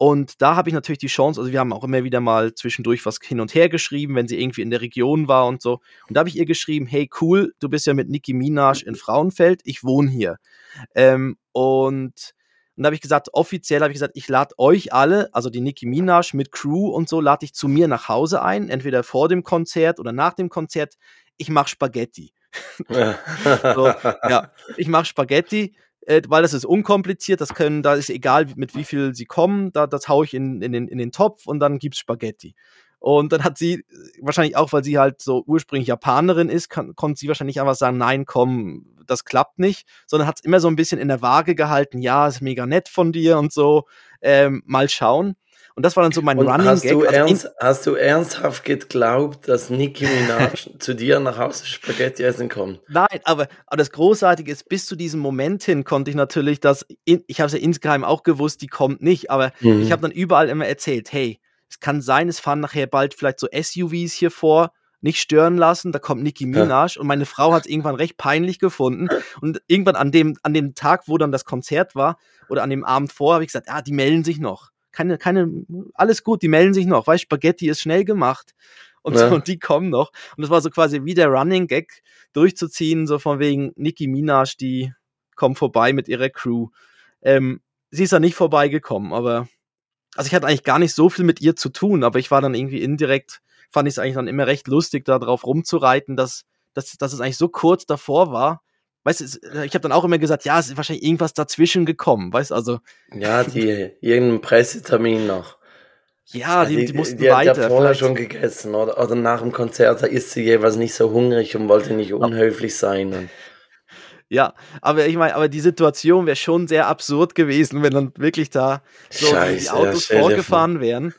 Und da habe ich natürlich die Chance, also wir haben auch immer wieder mal zwischendurch was hin und her geschrieben, wenn sie irgendwie in der Region war und so. Und da habe ich ihr geschrieben, hey cool, du bist ja mit Nicki Minaj in Frauenfeld, ich wohne hier. Ähm, und, und da habe ich gesagt, offiziell habe ich gesagt, ich lade euch alle, also die Nicki Minaj mit Crew und so, lade ich zu mir nach Hause ein, entweder vor dem Konzert oder nach dem Konzert. Ich mache Spaghetti. so, ja, ich mache Spaghetti äh, weil das ist unkompliziert, das können, da ist egal, mit wie viel sie kommen, da, das haue ich in, in, den, in den Topf und dann gibt's Spaghetti. Und dann hat sie, wahrscheinlich auch, weil sie halt so ursprünglich Japanerin ist, kann, konnte sie wahrscheinlich einfach sagen, nein, komm, das klappt nicht, sondern hat es immer so ein bisschen in der Waage gehalten, ja, ist mega nett von dir und so, ähm, mal schauen. Und das war dann so mein und Running hast Gag. Du also ernst, hast du ernsthaft geglaubt, dass Nicki Minaj zu dir nach Hause Spaghetti essen kommt? Nein, aber, aber das Großartige ist, bis zu diesem Moment hin konnte ich natürlich das, in, ich habe es ja insgeheim auch gewusst, die kommt nicht, aber mhm. ich habe dann überall immer erzählt, hey, es kann sein, es fahren nachher bald vielleicht so SUVs hier vor, nicht stören lassen, da kommt Nicki Minaj ja. und meine Frau hat es irgendwann recht peinlich gefunden und irgendwann an dem, an dem Tag, wo dann das Konzert war oder an dem Abend vor, habe ich gesagt, ah, die melden sich noch keine, keine, alles gut, die melden sich noch, weil Spaghetti ist schnell gemacht. Und, ja. so, und die kommen noch. Und das war so quasi wie der Running Gag durchzuziehen, so von wegen Nicki Minaj, die kommt vorbei mit ihrer Crew. Ähm, sie ist da nicht vorbeigekommen, aber also ich hatte eigentlich gar nicht so viel mit ihr zu tun, aber ich war dann irgendwie indirekt, fand ich es eigentlich dann immer recht lustig, da drauf rumzureiten, dass, dass, dass es eigentlich so kurz davor war, weißt du, ich habe dann auch immer gesagt, ja, es ist wahrscheinlich irgendwas dazwischen gekommen, weißt du, also. Ja, die, irgendein Pressetermin noch. Ja, die, die, die mussten die, weiter. Die hat vorher schon gegessen oder, oder nach dem Konzert, da ist sie jeweils nicht so hungrig und wollte nicht unhöflich sein. Und ja, aber ich meine, aber die Situation wäre schon sehr absurd gewesen, wenn dann wirklich da so Scheiße, die Autos ja, vorgefahren wären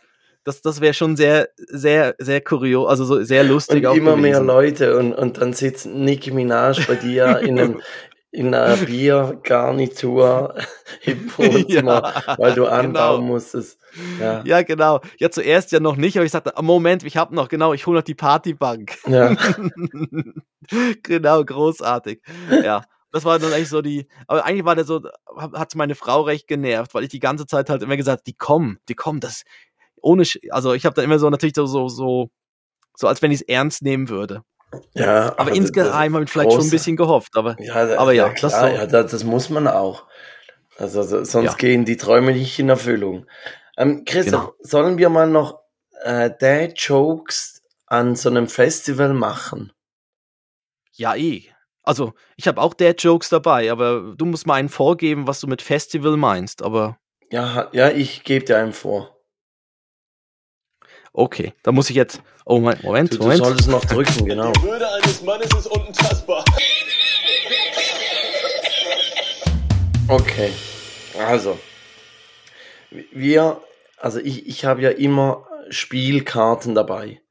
das, das wäre schon sehr, sehr, sehr kurios, also so sehr lustig. Und immer gewesen. mehr Leute und, und dann sitzt Nicki Minaj bei dir in einem, in einer Biergarnitur im Wohnzimmer, ja, weil du anbauen genau. musstest. Ja. ja. genau. Ja, zuerst ja noch nicht, aber ich sagte, Moment, ich habe noch, genau, ich hole noch die Partybank. Ja. genau, großartig. Ja. Das war dann eigentlich so die, aber eigentlich war der so, hat meine Frau recht genervt, weil ich die ganze Zeit halt immer gesagt, die kommen, die kommen, das, ohne, also ich habe da immer so natürlich so, so, so, so als wenn ich es ernst nehmen würde. Ja, aber insgeheim habe ich vielleicht große, schon ein bisschen gehofft, aber ja, aber ja, ja klar, das, so. ja, das, das, muss man auch. Also, sonst ja. gehen die Träume nicht in Erfüllung. Ähm, Christoph, genau. sollen wir mal noch äh, Dad-Jokes an so einem Festival machen? Ja, eh. Also, ich habe auch Dad-Jokes dabei, aber du musst mal einen vorgeben, was du mit Festival meinst, aber. Ja, ja, ich gebe dir einen vor. Okay, da muss ich jetzt. Oh, Moment, Moment. Du, du solltest noch drücken, genau. Die Würde eines Mannes ist unentastbar. Okay, also. Wir, also ich, ich habe ja immer Spielkarten dabei.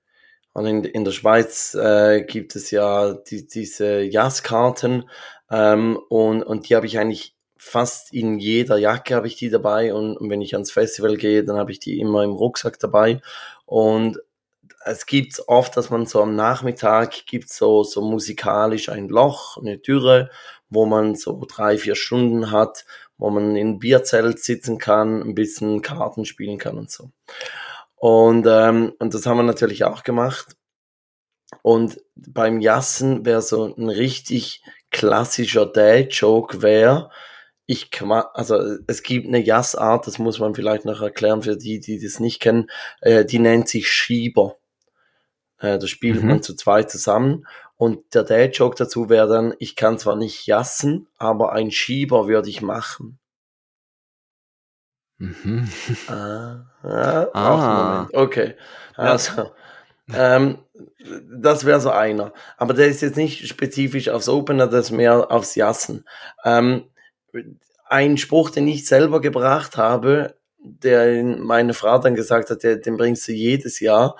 Und in, in der Schweiz äh, gibt es ja die, diese Jazzkarten ähm, und, und die habe ich eigentlich fast in jeder Jacke habe ich die dabei und, und wenn ich ans Festival gehe, dann habe ich die immer im Rucksack dabei und es gibt oft, dass man so am Nachmittag gibt so, so musikalisch ein Loch, eine Türe, wo man so drei, vier Stunden hat, wo man in Bierzelt sitzen kann, ein bisschen Karten spielen kann und so. Und, ähm, und das haben wir natürlich auch gemacht. Und beim Jassen wäre so ein richtig klassischer Dad-Joke wäre, ich kann, also es gibt eine Jassart, das muss man vielleicht noch erklären für die, die das nicht kennen, äh, die nennt sich Schieber. Äh, da spielt mhm. man zu zweit zusammen und der Dad-Joke dazu wäre dann, ich kann zwar nicht jassen, aber ein Schieber würde ich machen. Mhm. Ah, ja, ah. Okay. Also, ähm, das wäre so einer. Aber der ist jetzt nicht spezifisch aufs Opener, das ist mehr aufs Jassen. Ähm, ein Spruch, den ich selber gebracht habe, der meine Frau dann gesagt hat, den bringst du jedes Jahr,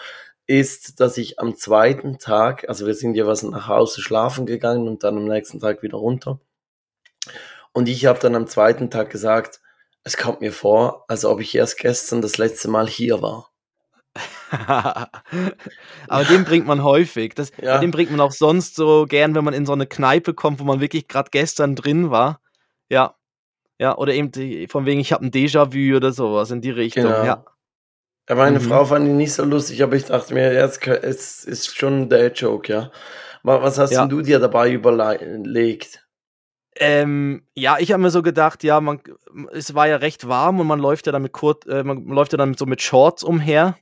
ist, dass ich am zweiten Tag, also wir sind ja was nach Hause schlafen gegangen und dann am nächsten Tag wieder runter. Und ich habe dann am zweiten Tag gesagt, es kommt mir vor, als ob ich erst gestern das letzte Mal hier war. Aber den bringt man häufig. Das, Ja. Den bringt man auch sonst so gern, wenn man in so eine Kneipe kommt, wo man wirklich gerade gestern drin war. Ja. Ja, oder eben die, von wegen, ich habe ein Déjà-vu oder sowas in die Richtung. Genau. Ja. Ja, meine Mhm. Frau fand ihn nicht so lustig, aber ich dachte mir, jetzt es ist schon ein Dad-Joke, ja. Wa- Was hast Ja. denn du dir dabei überlegt? Ähm, ja, ich habe mir so gedacht, ja, man, es war ja recht warm und man läuft ja dann mit kurz, äh, man läuft ja dann so mit Shorts umher.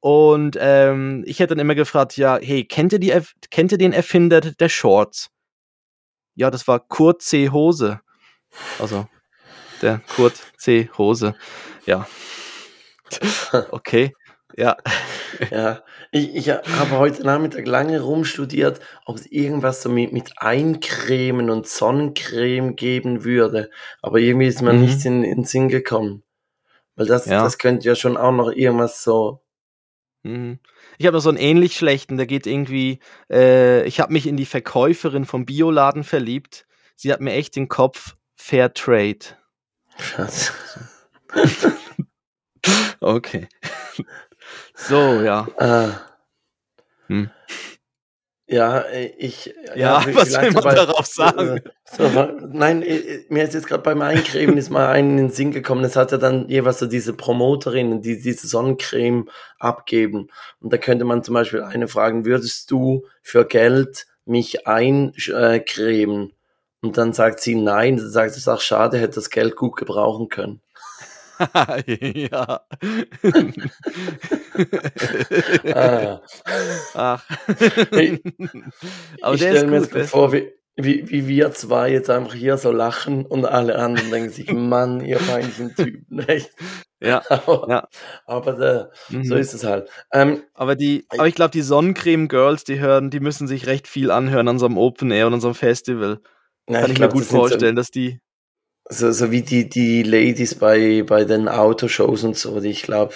Und ähm, ich hätte dann immer gefragt, ja, hey, kennt ihr, die, kennt ihr den Erfinder der Shorts? Ja, das war Kurt C. Hose. Also, der Kurt C. Hose. Ja. Okay. Ja. Ja, ich, ich habe heute Nachmittag lange rumstudiert, ob es irgendwas so mit, mit Eincremen und Sonnencreme geben würde. Aber irgendwie ist mir Mhm. nichts in, in den Sinn gekommen. Weil das, Ja. das könnte ja schon auch noch irgendwas so. Mhm. Ich habe noch so einen ähnlich schlechten, der geht irgendwie, äh, ich habe mich in die Verkäuferin vom Bioladen verliebt. Sie hat mir echt den Kopf Fair Trade. Okay. So, ja. ah. Hm. Ja, äh, ich. Ja, was vielleicht will man bei- darauf sagen? So, nein, äh, mir ist jetzt gerade beim Eincremen ist mal einen in den Sinn gekommen. Es hat ja dann jeweils so diese Promoterinnen, die diese Sonnencreme abgeben. Und da könnte man zum Beispiel eine fragen, würdest du für Geld mich eincremen? Und dann sagt sie nein, dann sagt es auch schade, hätte das Geld gut gebrauchen können. ja. Ah. Ach. Ich- Aber ich stelle mir jetzt vor, wie, wie, wie wir zwei jetzt einfach hier so lachen und alle anderen denken sich, Mann, ihr peinlichen Typen, echt. Ja, Aber, ja. aber so Mhm. ist es halt. Ähm, Aber die, aber ich glaube, die Sonnencreme-Girls, die hören, die müssen sich recht viel anhören an so einem Open Air und an so einem Festival. Ja, Kann ich, glaub, mir gut sind so- vorstellen, dass die. So, so wie die, die Ladies bei, bei den Autoshows und so, die ich glaube,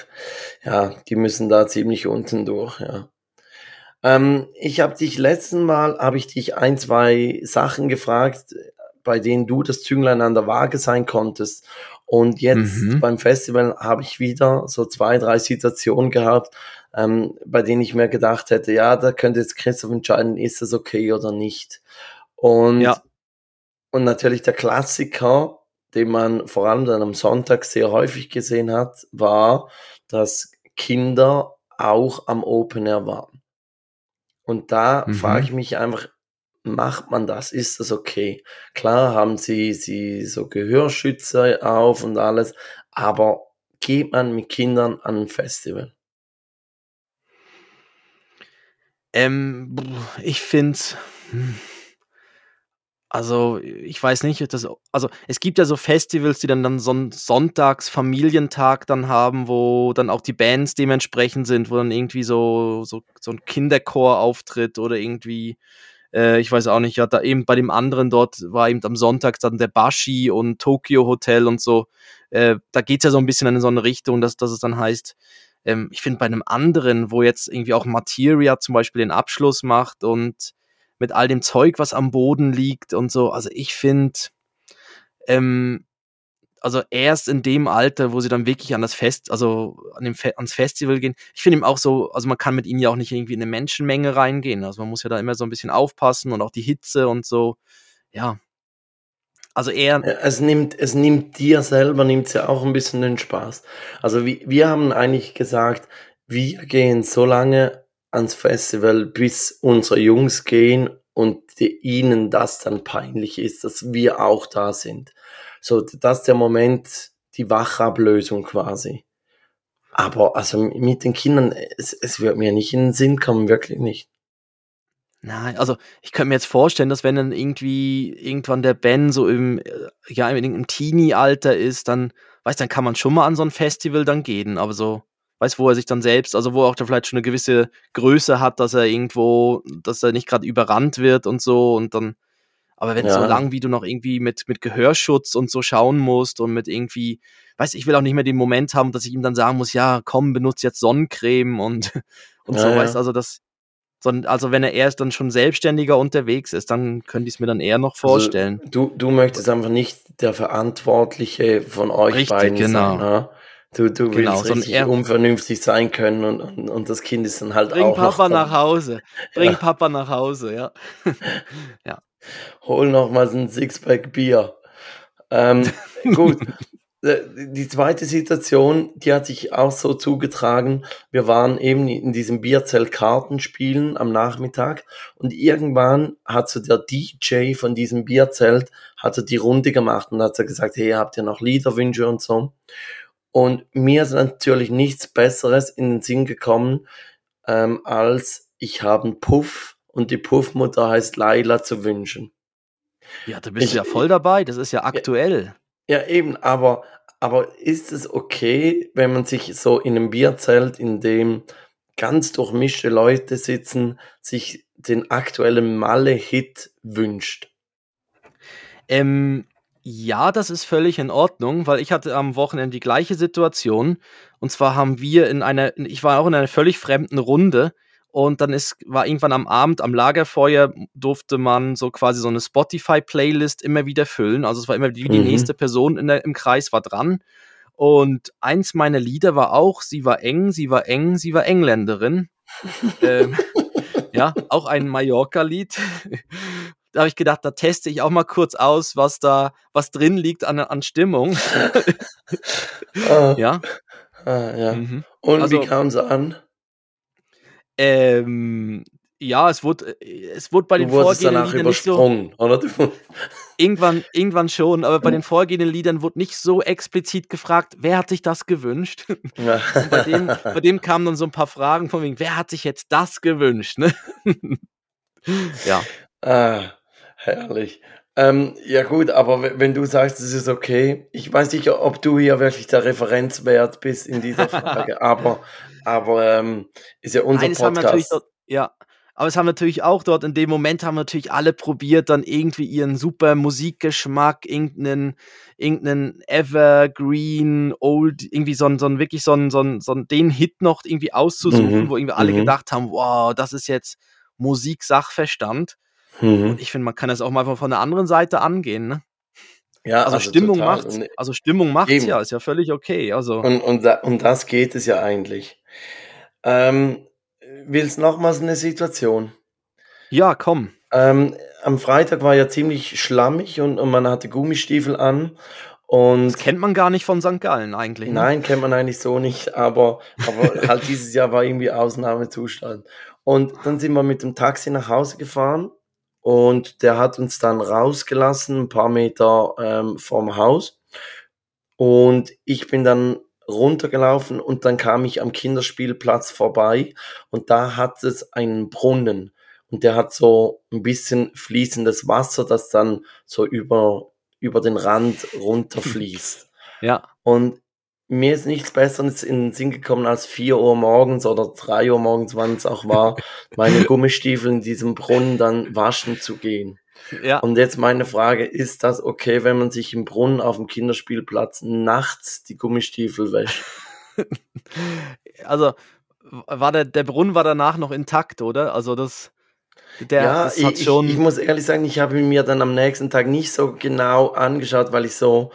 ja, die müssen da ziemlich unten durch, ja. Ähm, ich habe dich letzten Mal, habe ich dich ein, zwei Sachen gefragt, bei denen du das Zünglein an der Waage sein konntest. Und jetzt Mhm. beim Festival habe ich wieder so zwei, drei Situationen gehabt, ähm, bei denen ich mir gedacht hätte, ja, da könnte jetzt Christoph entscheiden, ist das okay oder nicht. Und Ja. Und natürlich der Klassiker, den man vor allem dann am Sonntag sehr häufig gesehen hat, war, dass Kinder auch am Open Air waren. Und da Mhm. frage ich mich einfach, macht man das? Ist das okay? Klar haben sie, sie so Gehörschützer auf und alles, aber geht man mit Kindern an ein Festival? Ähm, ich finde, also ich weiß nicht, das, also es gibt ja so Festivals, die dann, dann so einen Sonntags-Familientag dann haben, wo dann auch die Bands dementsprechend sind, wo dann irgendwie so, so, so ein Kinderchor auftritt oder irgendwie, äh, ich weiß auch nicht, ja, da eben bei dem anderen dort war eben am Sonntag dann der Bashi und Tokyo Hotel und so. Äh, da geht's ja so ein bisschen in so eine Richtung, dass, dass es dann heißt, ähm, ich finde bei einem anderen, wo jetzt irgendwie auch Materia zum Beispiel den Abschluss macht und mit all dem Zeug, was am Boden liegt und so, also ich finde, ähm, also erst in dem Alter, wo sie dann wirklich an das Fest, also an dem Fe ans Festival gehen, ich finde ihm auch so, also man kann mit ihnen ja auch nicht irgendwie in eine Menschenmenge reingehen, also man muss ja da immer so ein bisschen aufpassen und auch die Hitze und so, ja. Also eher, Ja, Es nimmt, es nimmt dir selber, nimmt ja auch ein bisschen den Spaß. Also wie, wir haben eigentlich gesagt, wir gehen so lange ans Festival, bis unsere Jungs gehen und die, ihnen das dann peinlich ist, dass wir auch da sind. So, das ist der Moment, die Wachablösung quasi. Aber also mit den Kindern, es, es wird mir nicht in den Sinn kommen, wirklich nicht. Nein, also ich könnte mir jetzt vorstellen, dass wenn dann irgendwie irgendwann der Ben so im, äh, ja, im, Teenie-Alter ist, dann, weißt dann kann man schon mal an so ein Festival dann gehen, aber so, weißt wo er sich dann selbst, also wo er auch da vielleicht schon eine gewisse Größe hat, dass er irgendwo, dass er nicht gerade überrannt wird und so und dann, aber wenn ja. so lang wie du noch irgendwie mit, mit Gehörschutz und so schauen musst und mit irgendwie, weißt ich will auch nicht mehr den Moment haben, dass ich ihm dann sagen muss, ja, komm, benutze jetzt Sonnencreme und, und ja, so, ja. weißt also das, also wenn er erst dann schon selbstständiger unterwegs ist, dann könnte ich es mir dann eher noch also vorstellen. Also, du, du möchtest einfach nicht der Verantwortliche von euch Richtig, beiden genau. sein. Ne? Du, du genau, willst richtig so unvernünftig sein können und, und, und, das Kind ist dann halt Bring auch. Bring Papa nach Hause. Bring ja. Papa nach Hause, ja. ja. Hol noch mal ein Sixpack Bier. Ähm, gut, äh, die zweite Situation, die hat sich auch so zugetragen. Wir waren eben in diesem Bierzelt Kartenspielen am Nachmittag und irgendwann hat so der DJ von diesem Bierzelt hatte die Runde gemacht und hat so gesagt, hey, habt ihr noch Liederwünsche und so. Und mir ist natürlich nichts Besseres in den Sinn gekommen, ähm, als ich habe einen Puff und die Puffmutter heißt Laila zu wünschen. Ja, da bist ich, du ja voll dabei, das ist ja aktuell. Ja, ja, eben, aber, aber ist es okay, wenn man sich so in einem Bierzelt, in dem ganz durchmischte Leute sitzen, sich den aktuellen Malle-Hit wünscht? Ähm, ja, das ist völlig in Ordnung, weil ich hatte am Wochenende die gleiche Situation. Und zwar haben wir in einer, ich war auch in einer völlig fremden Runde und dann ist, war irgendwann am Abend am Lagerfeuer, durfte man so quasi so eine Spotify-Playlist immer wieder füllen. Also es war immer wie die mhm. nächste Person der, im Kreis war dran. Und eins meiner Lieder war auch, sie war eng, sie war eng, sie war Engländerin. ähm, ja, auch ein Mallorca-Lied. Da habe ich gedacht, da teste ich auch mal kurz aus, was da, was drin liegt an, an Stimmung. ah, ja. Ah, ja. Mhm. Und also, wie kam es an? Ähm, ja, es wurde, es wurde bei du den vorgehenden Liedern nicht so. Oder? irgendwann, irgendwann schon, aber bei den vorgehenden Liedern wurde nicht so explizit gefragt, wer hat sich das gewünscht? Ja. bei, dem, bei dem kamen dann so ein paar Fragen von wegen, wer hat sich jetzt das gewünscht? Ne? ja. Ah, herrlich. Ähm, ja gut, aber wenn du sagst, es ist okay, ich weiß nicht, ob du hier wirklich der Referenzwert bist in dieser Frage, aber, aber ähm, ist ja unser Nein, Podcast. Dort, ja, aber es haben natürlich auch dort, in dem Moment haben natürlich alle probiert, dann irgendwie ihren super Musikgeschmack, irgendeinen, irgendeinen Evergreen, Old, irgendwie so ein, so ein wirklich so ein, so ein, so ein, den Hit noch irgendwie auszusuchen, mhm. wo irgendwie alle mhm. gedacht haben, wow, das ist jetzt Musiksachverstand. Mhm. Und ich finde, man kann das auch mal von der anderen Seite angehen. Ne? Ja, also, also Stimmung macht, also Stimmung macht's ja, ist ja völlig okay. Also und, und da, um das geht es ja eigentlich. Ähm, willst nochmals eine Situation? Ja, komm. Ähm, am Freitag war ja ziemlich schlammig und, und man hatte Gummistiefel an. Und das kennt man gar nicht von St. Gallen eigentlich. Ne? Nein, kennt man eigentlich so nicht, aber, aber halt dieses Jahr war irgendwie Ausnahmezustand. Und dann sind wir mit dem Taxi nach Hause gefahren und der hat uns dann rausgelassen, ein paar Meter ähm, vom Haus. Und ich bin dann runtergelaufen und dann kam ich am Kinderspielplatz vorbei und da hat es einen Brunnen und der hat so ein bisschen fließendes Wasser, das dann so über, über den Rand runterfließt. Ja. Und mir ist nichts Besseres in den Sinn gekommen, als 4 Uhr morgens oder 3 Uhr morgens, wann es auch war, meine Gummistiefel in diesem Brunnen dann waschen zu gehen. Ja. Und jetzt meine Frage, ist das okay, wenn man sich im Brunnen auf dem Kinderspielplatz nachts die Gummistiefel wäscht? also, war der, der Brunnen war danach noch intakt, oder? Also das, der, ja, das ich, schon... ich muss ehrlich sagen, ich habe mir dann am nächsten Tag nicht so genau angeschaut, weil ich so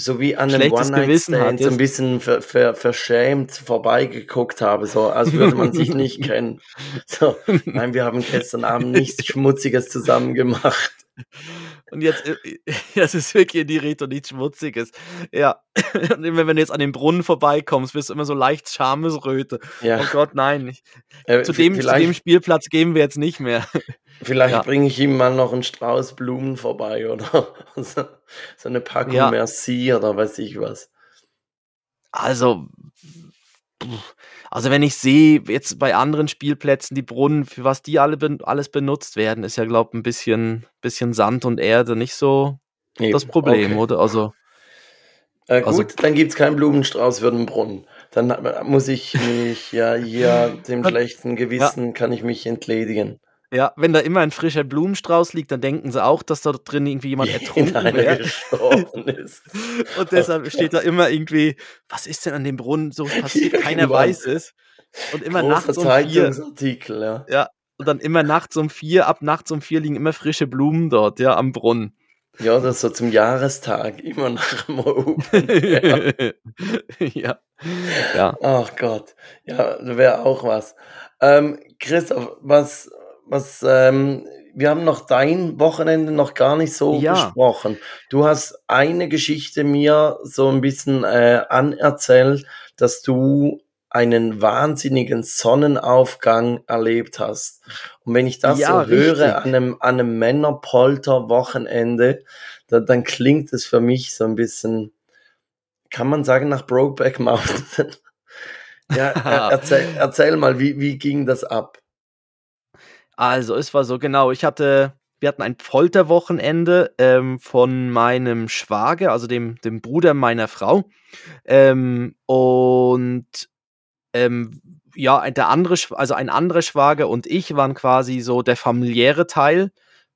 so wie an einem One-Night-Stand so ein bisschen ver, ver, verschämt vorbeigeguckt habe, so als würde man sich nicht kennen. So, nein, wir haben gestern Abend nichts Schmutziges zusammen gemacht. Und jetzt, äh, das ist wirklich in die Richtung nichts Schmutziges. Ja. Und wenn du jetzt an den Brunnen vorbeikommst, wirst du immer so leicht Schamesröte. Ja. Oh Gott, nein. Ich, Äh, zu, dem, zu dem Spielplatz gehen wir jetzt nicht mehr. vielleicht Ja. bringe ich ihm mal noch einen Strauß Blumen vorbei oder so, so eine Packung Ja. Merci oder weiß ich was. Also, also wenn ich sehe, jetzt bei anderen Spielplätzen die Brunnen, für was die alle ben, alles benutzt werden, ist ja, glaube ich, ein bisschen, bisschen Sand und Erde nicht so das Eben, Problem, okay. oder? Also, Äh, Also- gut, dann gibt es keinen Blumenstrauß für den Brunnen. Dann äh, muss ich mich ja hier dem schlechten Gewissen kann ich mich entledigen. Ja, wenn da immer ein frischer Blumenstrauß liegt, dann denken sie auch, dass da drin irgendwie jemand ertrunken wäre. gestorben ist. Und deshalb steht da immer irgendwie, was ist denn an dem Brunnen so passiert? Keiner Irgendwann. weiß es. Und immer Großer nachts um vier. Ja. Ja, und dann immer nachts um vier, ab nachts um vier liegen immer frische Blumen dort, ja, am Brunnen. Ja, das so zum Jahrestag, immer nach dem Open. ja. ja. Ja. Ach Gott, ja, da wäre auch was. Ähm, Christoph, was, was, ähm, wir haben noch dein Wochenende noch gar nicht so Ja. besprochen. Du hast eine Geschichte mir so ein bisschen äh, anerzählt, dass du einen wahnsinnigen Sonnenaufgang erlebt hast. Und wenn ich das Ja, so höre richtig. an einem, an einem Männerpolter-Wochenende, dann, dann klingt es für mich so ein bisschen, kann man sagen, nach Brokeback Mountain. ja, er, erzähl, erzähl mal, wie, wie ging das ab? Also, es war so, genau, ich hatte, wir hatten ein Folterwochenende ähm, von meinem Schwager, also dem, dem Bruder meiner Frau. Ähm, und ähm, ja, der andere, also ein anderer Schwager und ich waren quasi so der familiäre Teil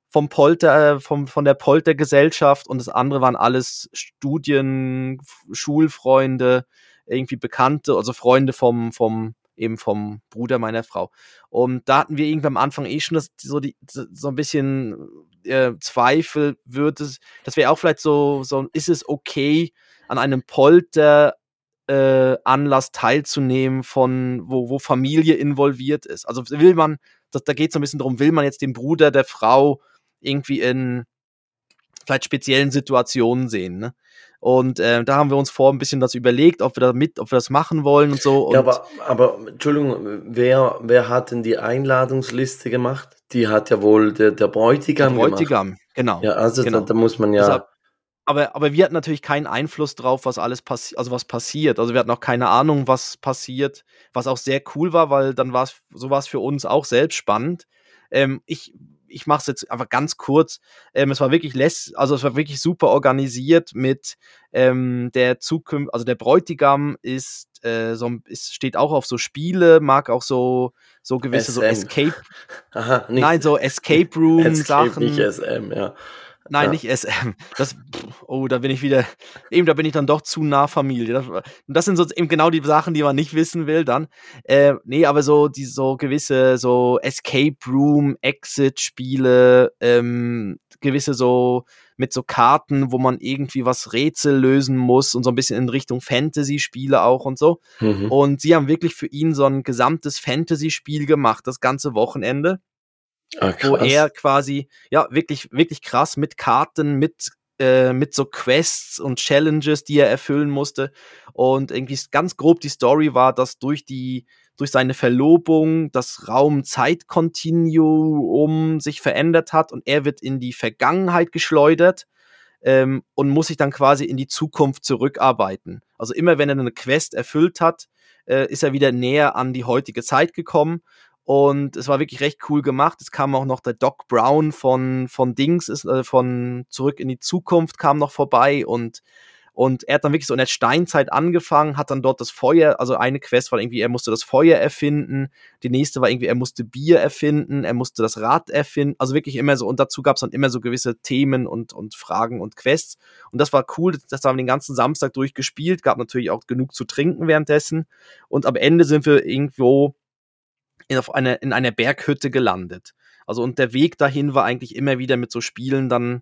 vom Polter, äh, vom, von der Poltergesellschaft und das andere waren alles Studien, Schulfreunde, irgendwie Bekannte, also Freunde vom, vom, eben vom Bruder meiner Frau. Und da hatten wir irgendwie am Anfang eh schon das, so, die, so ein bisschen äh, Zweifel, wird es, das wäre auch vielleicht so, so, ist es okay, an einem Polter äh, Anlass teilzunehmen, von wo, wo Familie involviert ist. Also will man, das, da geht es so ein bisschen darum, will man jetzt den Bruder der Frau irgendwie in vielleicht speziellen Situationen sehen. Ne? Und äh, da haben wir uns vor ein bisschen das überlegt, ob wir da mit, ob wir das machen wollen und so. Und Ja, aber, aber Entschuldigung, wer, wer hat denn die Einladungsliste gemacht? Die hat ja wohl der, der der Bräutigam, gemacht. Bräutigam, genau. Ja, also genau. da, da muss man ja. Deshalb- aber, aber wir hatten natürlich keinen Einfluss drauf, was alles passiert, also was passiert. Also wir hatten auch keine Ahnung, was passiert, was auch sehr cool war, weil dann war es, so war es für uns auch selbst spannend. Ähm, ich ich mache es jetzt einfach ganz kurz. Ähm, es war wirklich less, also es war wirklich super organisiert mit ähm, der Zukunft, also der Bräutigam ist, äh, so, ist steht auch auf so Spiele, mag auch so so gewisse so SM. Escape, Aha, nicht, nein so Escape Room Escape, Sachen. nicht SM, ja. Nein, Ja. nicht SM. Das, oh, da bin ich wieder, eben, da bin ich dann doch zu nah Familie. Das, und das sind so eben genau die Sachen, die man nicht wissen will dann. Äh, nee, aber so, die so gewisse, so Escape Room, Exit-Spiele, ähm, gewisse so, mit so Karten, wo man irgendwie was Rätsel lösen muss und so ein bisschen in Richtung Fantasy-Spiele auch und so. Mhm. Und sie haben wirklich für ihn so ein gesamtes Fantasy-Spiel gemacht, das ganze Wochenende Ah, wo er quasi, ja, wirklich, wirklich krass mit Karten, mit, äh, mit so Quests und Challenges, die er erfüllen musste. Und irgendwie ganz grob die Story war, dass durch die, durch seine Verlobung das Raum-Zeit-Kontinuum sich verändert hat und er wird in die Vergangenheit geschleudert ähm, und muss sich dann quasi in die Zukunft zurückarbeiten. Also immer wenn er eine Quest erfüllt hat, äh, ist er wieder näher an die heutige Zeit gekommen und es war wirklich recht cool gemacht. Es kam auch noch der Doc Brown von, von Dings, ist, äh, von Zurück in die Zukunft kam noch vorbei und, und er hat dann wirklich so in der Steinzeit angefangen, hat dann dort das Feuer, also eine Quest war irgendwie, er musste das Feuer erfinden, die nächste war irgendwie, er musste Bier erfinden, er musste das Rad erfinden, also wirklich immer so, und dazu gab es dann immer so gewisse Themen und, und Fragen und Quests. Und das war cool, das haben wir den ganzen Samstag durchgespielt, gab natürlich auch genug zu trinken währenddessen. Und am Ende sind wir irgendwo in, auf eine, in einer Berghütte gelandet. Also und der Weg dahin war eigentlich immer wieder mit so Spielen dann,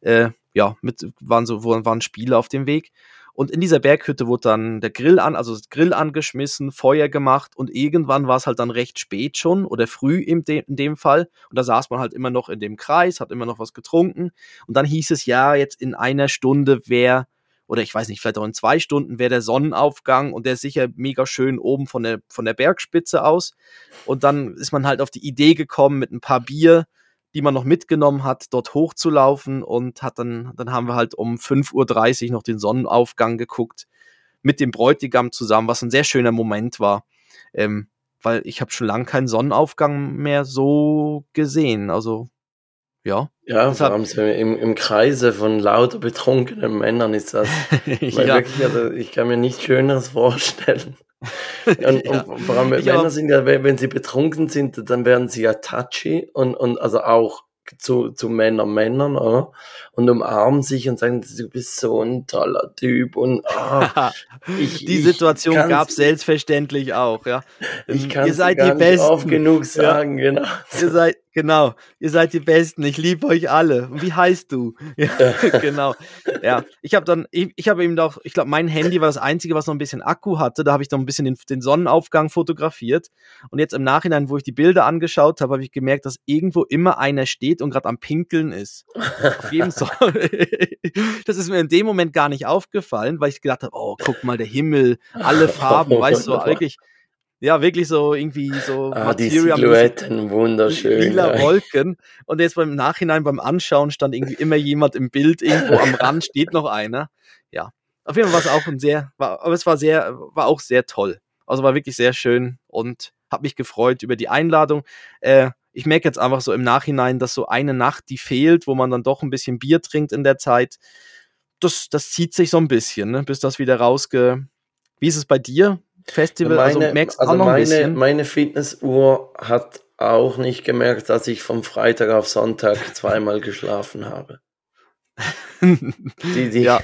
äh, ja, mit, waren so, waren Spiele auf dem Weg. Und in dieser Berghütte wurde dann der Grill an, also das Grill angeschmissen, Feuer gemacht und irgendwann war es halt dann recht spät schon oder früh in, de in dem Fall. Und da saß man halt immer noch in dem Kreis, hat immer noch was getrunken. Und dann hieß es ja, jetzt in einer Stunde wäre, oder ich weiß nicht, vielleicht auch in zwei Stunden wäre der Sonnenaufgang und der ist sicher mega schön oben von der, von der Bergspitze aus. Und dann ist man halt auf die Idee gekommen mit ein paar Bier die man noch mitgenommen hat, dort hochzulaufen und hat dann, dann haben wir halt um 5.30 Uhr noch den Sonnenaufgang geguckt mit dem Bräutigam zusammen, was ein sehr schöner Moment war. Ähm, weil ich habe schon lange keinen Sonnenaufgang mehr so gesehen. Also ja. Ja, vor allem so im, im Kreise von lauter betrunkenen Männern ist das. ja. wirklich, also ich kann mir nichts Schöneres vorstellen. Und, ja. und vor allem Männer sind ja, wenn sie betrunken sind, dann werden sie ja touchy und, und also auch zu, zu Männern, Männern, oder? und umarmen sich und sagen, du bist so ein toller Typ und oh, ich, die Situation gab es selbstverständlich auch, ja. Ich kann ihr seid die Besten. oft genug sagen, ja. genau. Ihr seid genau, ihr seid die Besten. Ich liebe euch alle. Und wie heißt du? Ja, genau. Ja, ich habe dann, ich, ich habe eben doch, ich glaube, mein Handy war das einzige, was noch ein bisschen Akku hatte. Da habe ich noch ein bisschen den, den Sonnenaufgang fotografiert. Und jetzt im Nachhinein, wo ich die Bilder angeschaut habe, habe ich gemerkt, dass irgendwo immer einer steht und gerade am Pinkeln ist. Auf jedem das ist mir in dem Moment gar nicht aufgefallen, weil ich gedacht habe, oh, guck mal, der Himmel, alle Farben, weißt du, wirklich, ja, wirklich so irgendwie so ah, die Silhouetten, wunderschön. Lila Wolken. Und jetzt beim Nachhinein, beim Anschauen stand irgendwie immer jemand im Bild, irgendwo am Rand steht noch einer. Ja. Auf jeden Fall war es auch ein sehr, war, aber es war sehr, war auch sehr toll. Also war wirklich sehr schön und habe mich gefreut über die Einladung. Äh, ich merke jetzt einfach so im Nachhinein, dass so eine Nacht, die fehlt, wo man dann doch ein bisschen Bier trinkt in der Zeit, das, das zieht sich so ein bisschen, ne? bis das wieder rausge. Wie ist es bei dir? Festival, also meine, also merkst also noch meine, bisschen? meine Fitnessuhr hat auch nicht gemerkt, dass ich vom Freitag auf Sonntag zweimal geschlafen habe. die, die, ja.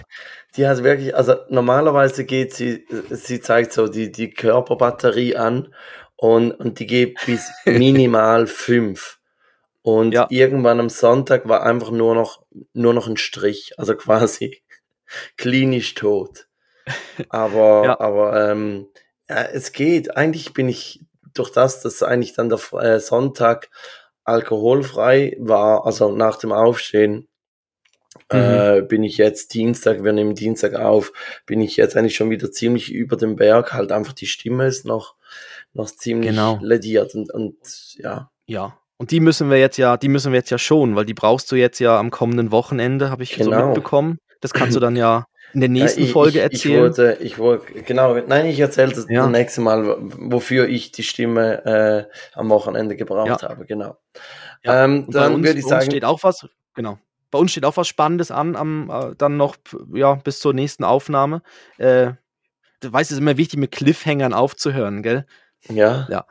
die hat wirklich, also normalerweise geht sie, sie zeigt so die, die Körperbatterie an und, und die geht bis minimal fünf. Und ja. irgendwann am Sonntag war einfach nur noch, nur noch ein Strich, also quasi klinisch tot. Aber, ja. aber ähm, ja, es geht. Eigentlich bin ich durch das, dass eigentlich dann der äh, Sonntag alkoholfrei war, also nach dem Aufstehen, mhm. äh, bin ich jetzt Dienstag, wir nehmen Dienstag auf, bin ich jetzt eigentlich schon wieder ziemlich über dem Berg, halt einfach die Stimme ist noch noch ziemlich genau. lediert und, und ja. Ja. Und die müssen wir jetzt ja, die müssen wir jetzt ja schon, weil die brauchst du jetzt ja am kommenden Wochenende, habe ich genau. so mitbekommen. Das kannst du dann ja in der nächsten ja, ich, Folge erzählen. Ich wurde, ich wurde, genau, nein, ich erzähle das ja. nächste Mal, wofür ich die Stimme äh, am Wochenende gebraucht ja. habe, genau. Ja. Ähm, dann würde ich sagen. steht auch was, genau. Bei uns steht auch was Spannendes an, am, äh, dann noch, ja, bis zur nächsten Aufnahme. Äh, du weißt, es ist immer wichtig, mit Cliffhangern aufzuhören, gell? Ja. Ja.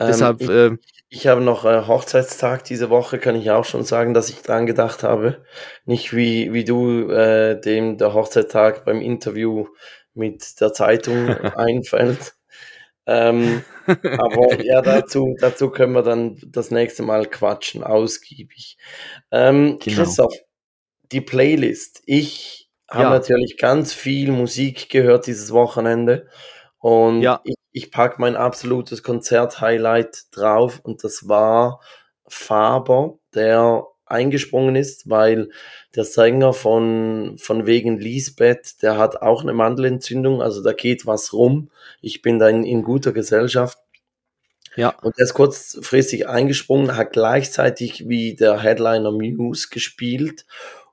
Ähm, Deshalb, ich, äh, ich habe noch äh, Hochzeitstag diese Woche, kann ich auch schon sagen, dass ich dran gedacht habe. Nicht wie, wie du äh, dem der Hochzeitstag beim Interview mit der Zeitung einfällt. Ähm, aber ja, dazu, dazu können wir dann das nächste Mal quatschen, ausgiebig. Ähm, genau. Christoph, die Playlist. Ich habe ja. natürlich ganz viel Musik gehört dieses Wochenende. Und ja. ich, ich packe mein absolutes Konzert-Highlight drauf und das war Faber, der eingesprungen ist, weil der Sänger von, von wegen Lisbeth, der hat auch eine Mandelentzündung, also da geht was rum. Ich bin da in, in guter Gesellschaft. Ja. Und er ist kurzfristig eingesprungen, hat gleichzeitig wie der Headliner Muse gespielt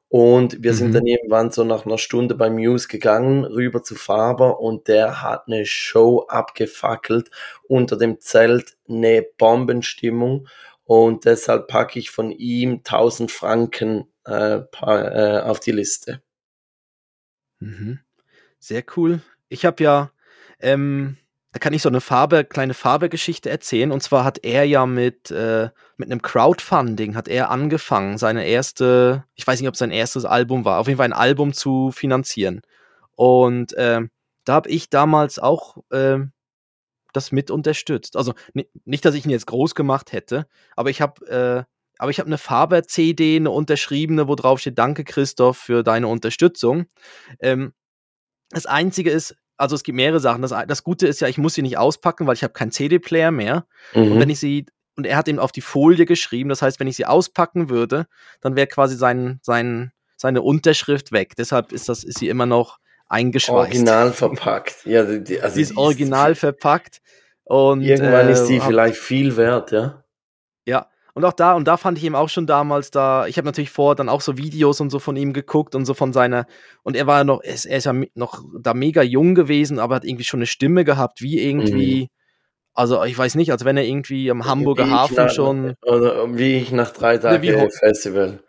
und wir mhm. sind dann irgendwann so nach einer Stunde bei Muse gegangen, rüber zu Faber und der hat eine Show abgefackelt. Unter dem Zelt eine Bombenstimmung und deshalb packe ich von ihm 1000 Franken äh, äh, auf die Liste. Mhm. Sehr cool. Ich habe ja ähm, da kann ich so eine Farbe, kleine Farbe-Geschichte erzählen. Und zwar hat er ja mit, äh, mit einem Crowdfunding hat er angefangen, seine erste, ich weiß nicht, ob es sein erstes Album war, auf jeden Fall ein Album zu finanzieren. Und äh, da habe ich damals auch äh, das mit unterstützt. Also nicht, dass ich ihn jetzt groß gemacht hätte, aber ich habe äh, aber ich habe eine Faber-CD, eine unterschriebene, wo drauf steht, danke Christoph für deine Unterstützung. Ähm, Das Einzige ist, also es gibt mehrere Sachen. Das, das Gute ist ja, ich muss sie nicht auspacken, weil ich habe keinen CD-Player mehr. Und Mhm. wenn ich sie, und er hat eben auf die Folie geschrieben, das heißt, wenn ich sie auspacken würde, dann wäre quasi sein, sein, seine Unterschrift weg. Deshalb ist, das, ist sie immer noch eingeschweißt. Original verpackt. Ja, die, die- also Sie ist original verpackt. Und, Irgendwann ist die äh, vielleicht viel wert, ja. Ja, und auch da, und da fand ich eben auch schon damals da, ich habe natürlich vorher dann auch so Videos und so von ihm geguckt und so von seiner, und er war ja noch, er ist, er ist ja noch da mega jung gewesen, aber hat irgendwie schon eine Stimme gehabt, wie irgendwie, also ich weiß nicht, als wenn er irgendwie am Hamburger. Wie ich Hafen nach- schon, Oder wie ich nach drei wie Tagen ho- Festival.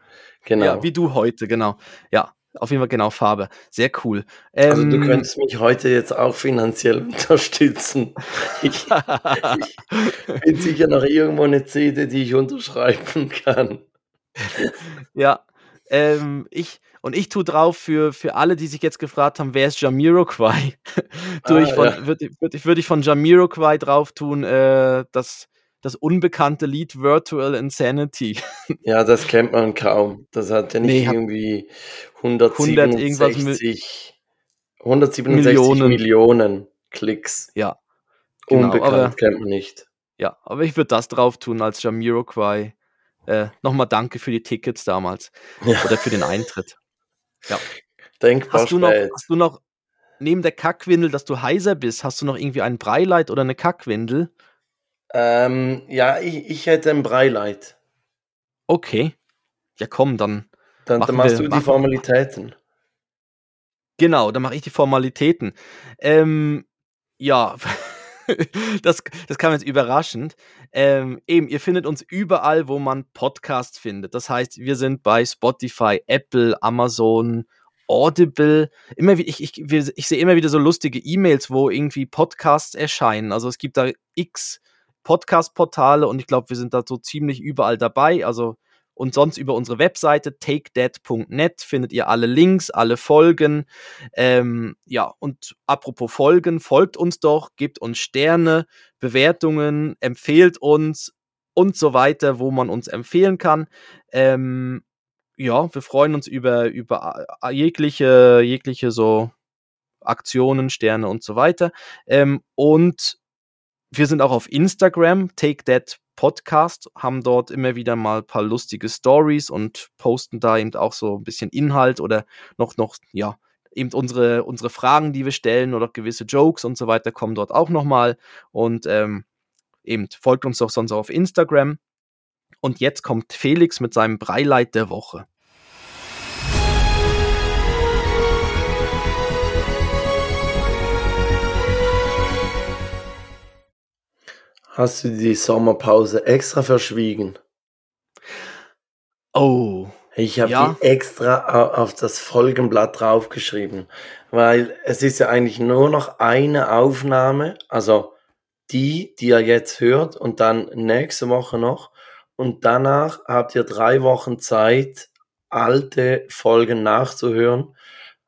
Genau. ja, wie du heute, genau. Ja, auf jeden Fall genau Farbe. Sehr cool. also du Ähm, könntest mich heute jetzt auch finanziell unterstützen. Ich bin sicher noch irgendwo eine CD, die ich unterschreiben kann. Ja, ähm, ich, und ich tue drauf für, für alle, die sich jetzt gefragt haben, wer ist Jamiroquai? tue ich Ah, von, ja. würde würd ich, würd ich von Jamiroquai drauf tun, äh, das, das unbekannte Lied Virtual Insanity. Ja, das kennt man kaum. Das hat ja nicht Nee, irgendwie 100 irgendwas mil- 167, 167 Millionen. Millionen, Klicks. Ja, genau, Unbekannt aber- kennt man nicht. Ja, aber ich würde das drauf tun als Jamiroquai. Äh, Nochmal danke für die Tickets damals. Ja. Oder für den Eintritt. Denkbar Hast du noch, hast du noch, neben der Kackwindel, dass du heiser bist, hast du noch irgendwie ein Breileit oder eine Kackwindel? Ähm, ja, ich, ich hätte ein Breileit. Okay. Ja, komm, dann Dann, dann machst wir- du die Formalitäten. Genau, dann mache ich die Formalitäten. Ähm, ja, das, das kam jetzt überraschend. Ähm, eben, ihr findet uns überall, wo man Podcasts findet. Das heißt, wir sind bei Spotify, Apple, Amazon, Audible. Immer ich, ich, ich sehe immer wieder so lustige E-Mails, wo irgendwie Podcasts erscheinen. Also es gibt da x Podcast-Portale und ich glaube, wir sind da so ziemlich überall dabei. Also und sonst über unsere Webseite takedead.net findet ihr alle Links, alle Folgen. Ähm, ja, und apropos Folgen, folgt uns doch, gebt uns Sterne, Bewertungen, empfehlt uns und so weiter, wo man uns empfehlen kann. Ähm, ja, wir freuen uns über, über äh, jegliche, jegliche so Aktionen, Sterne und so weiter. Ähm, und wir sind auch auf Instagram, Take That Podcast, haben dort immer wieder mal ein paar lustige Stories und posten da eben auch so ein bisschen Inhalt oder noch, noch, ja, eben unsere, unsere Fragen, die wir stellen oder gewisse Jokes und so weiter kommen dort auch nochmal. Und ähm, eben folgt uns doch sonst auch auf Instagram. Und jetzt kommt Felix mit seinem Breileit der Woche. Hast du die Sommerpause extra verschwiegen? Oh, Ich habe Ja. die extra au- auf das Folgenblatt draufgeschrieben, weil es ist ja eigentlich nur noch eine Aufnahme, also die, die ihr jetzt hört und dann nächste Woche noch und danach habt ihr drei Wochen Zeit, alte Folgen nachzuhören.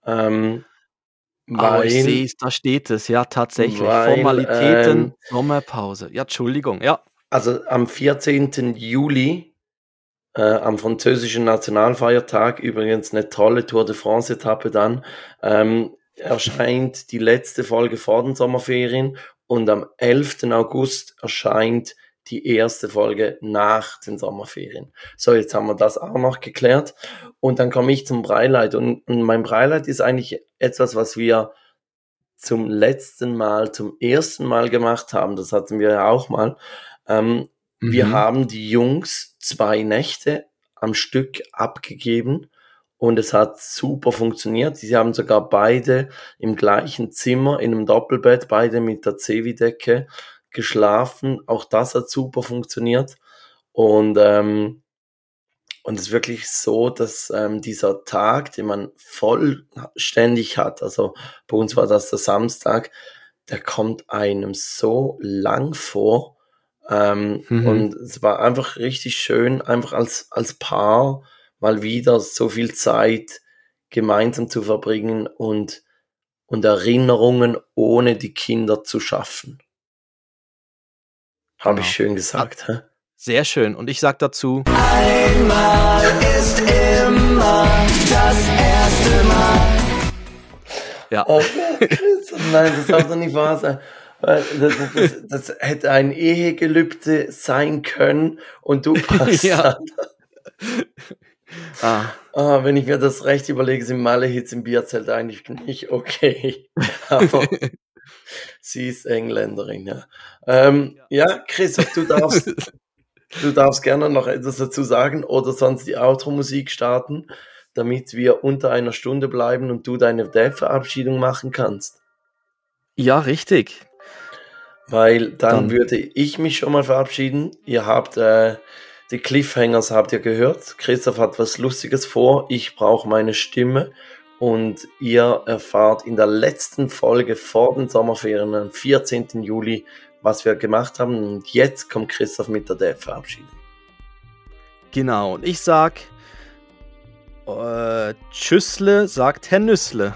Ähm, aber ich weil- sehe es, da steht es, ja, tatsächlich. weil, Formalitäten, ähm, Sommerpause. Ja, Entschuldigung, ja. Also am 14. Juli, äh, am französischen Nationalfeiertag, übrigens eine tolle Tour de France-Etappe dann, ähm, erscheint die letzte Folge vor den Sommerferien und am 11. August erscheint die erste Folge nach den Sommerferien. So, jetzt haben wir das auch noch geklärt. Und dann komme ich zum Breileit. Und, und mein Breileit ist eigentlich etwas, was wir zum letzten Mal, zum ersten Mal gemacht haben. Das hatten wir ja auch mal. Ähm, wir Mhm. haben die Jungs zwei Nächte am Stück abgegeben und es hat super funktioniert. Sie haben sogar beide im gleichen Zimmer in einem Doppelbett, beide mit der Cevi-Decke geschlafen. Auch das hat super funktioniert. Und, ähm, und es ist wirklich so, dass ähm, dieser Tag, den man vollständig hat, also bei uns war das der Samstag, der kommt einem so lang vor. Ähm, Mhm. Und es war einfach richtig schön, einfach als, als Paar mal wieder so viel Zeit gemeinsam zu verbringen und, und Erinnerungen ohne die Kinder zu schaffen. Habe Genau. ich schön gesagt, hä? Sehr schön. Und ich sag dazu, Ja. Oh, nein, das darf doch nicht wahr sein. Das, das, das, hätte ein Ehegelübde sein können und du passt ja. ah. ah. wenn ich mir das recht überlege, sind Malle-Hits im Bierzelt eigentlich nicht okay. Aber sie ist Engländerin, ja. Ähm, ja, Christoph, du darfst, du darfst gerne noch etwas dazu sagen oder sonst die Outro-Musik starten, damit wir unter einer Stunde bleiben und du deine Dev-Verabschiedung machen kannst. Ja, richtig. Weil dann, dann, würde ich mich schon mal verabschieden. Ihr habt äh, die Cliffhangers habt ihr gehört. Christoph hat was Lustiges vor. Ich brauche meine Stimme. Und ihr erfahrt in der letzten Folge vor den Sommerferien, am 14. Juli, was wir gemacht haben. Und jetzt kommt Christoph mit der Dev-Verabschiedung. Genau. Und ich sag äh, Tschüssle, sagt Herr Nüssle.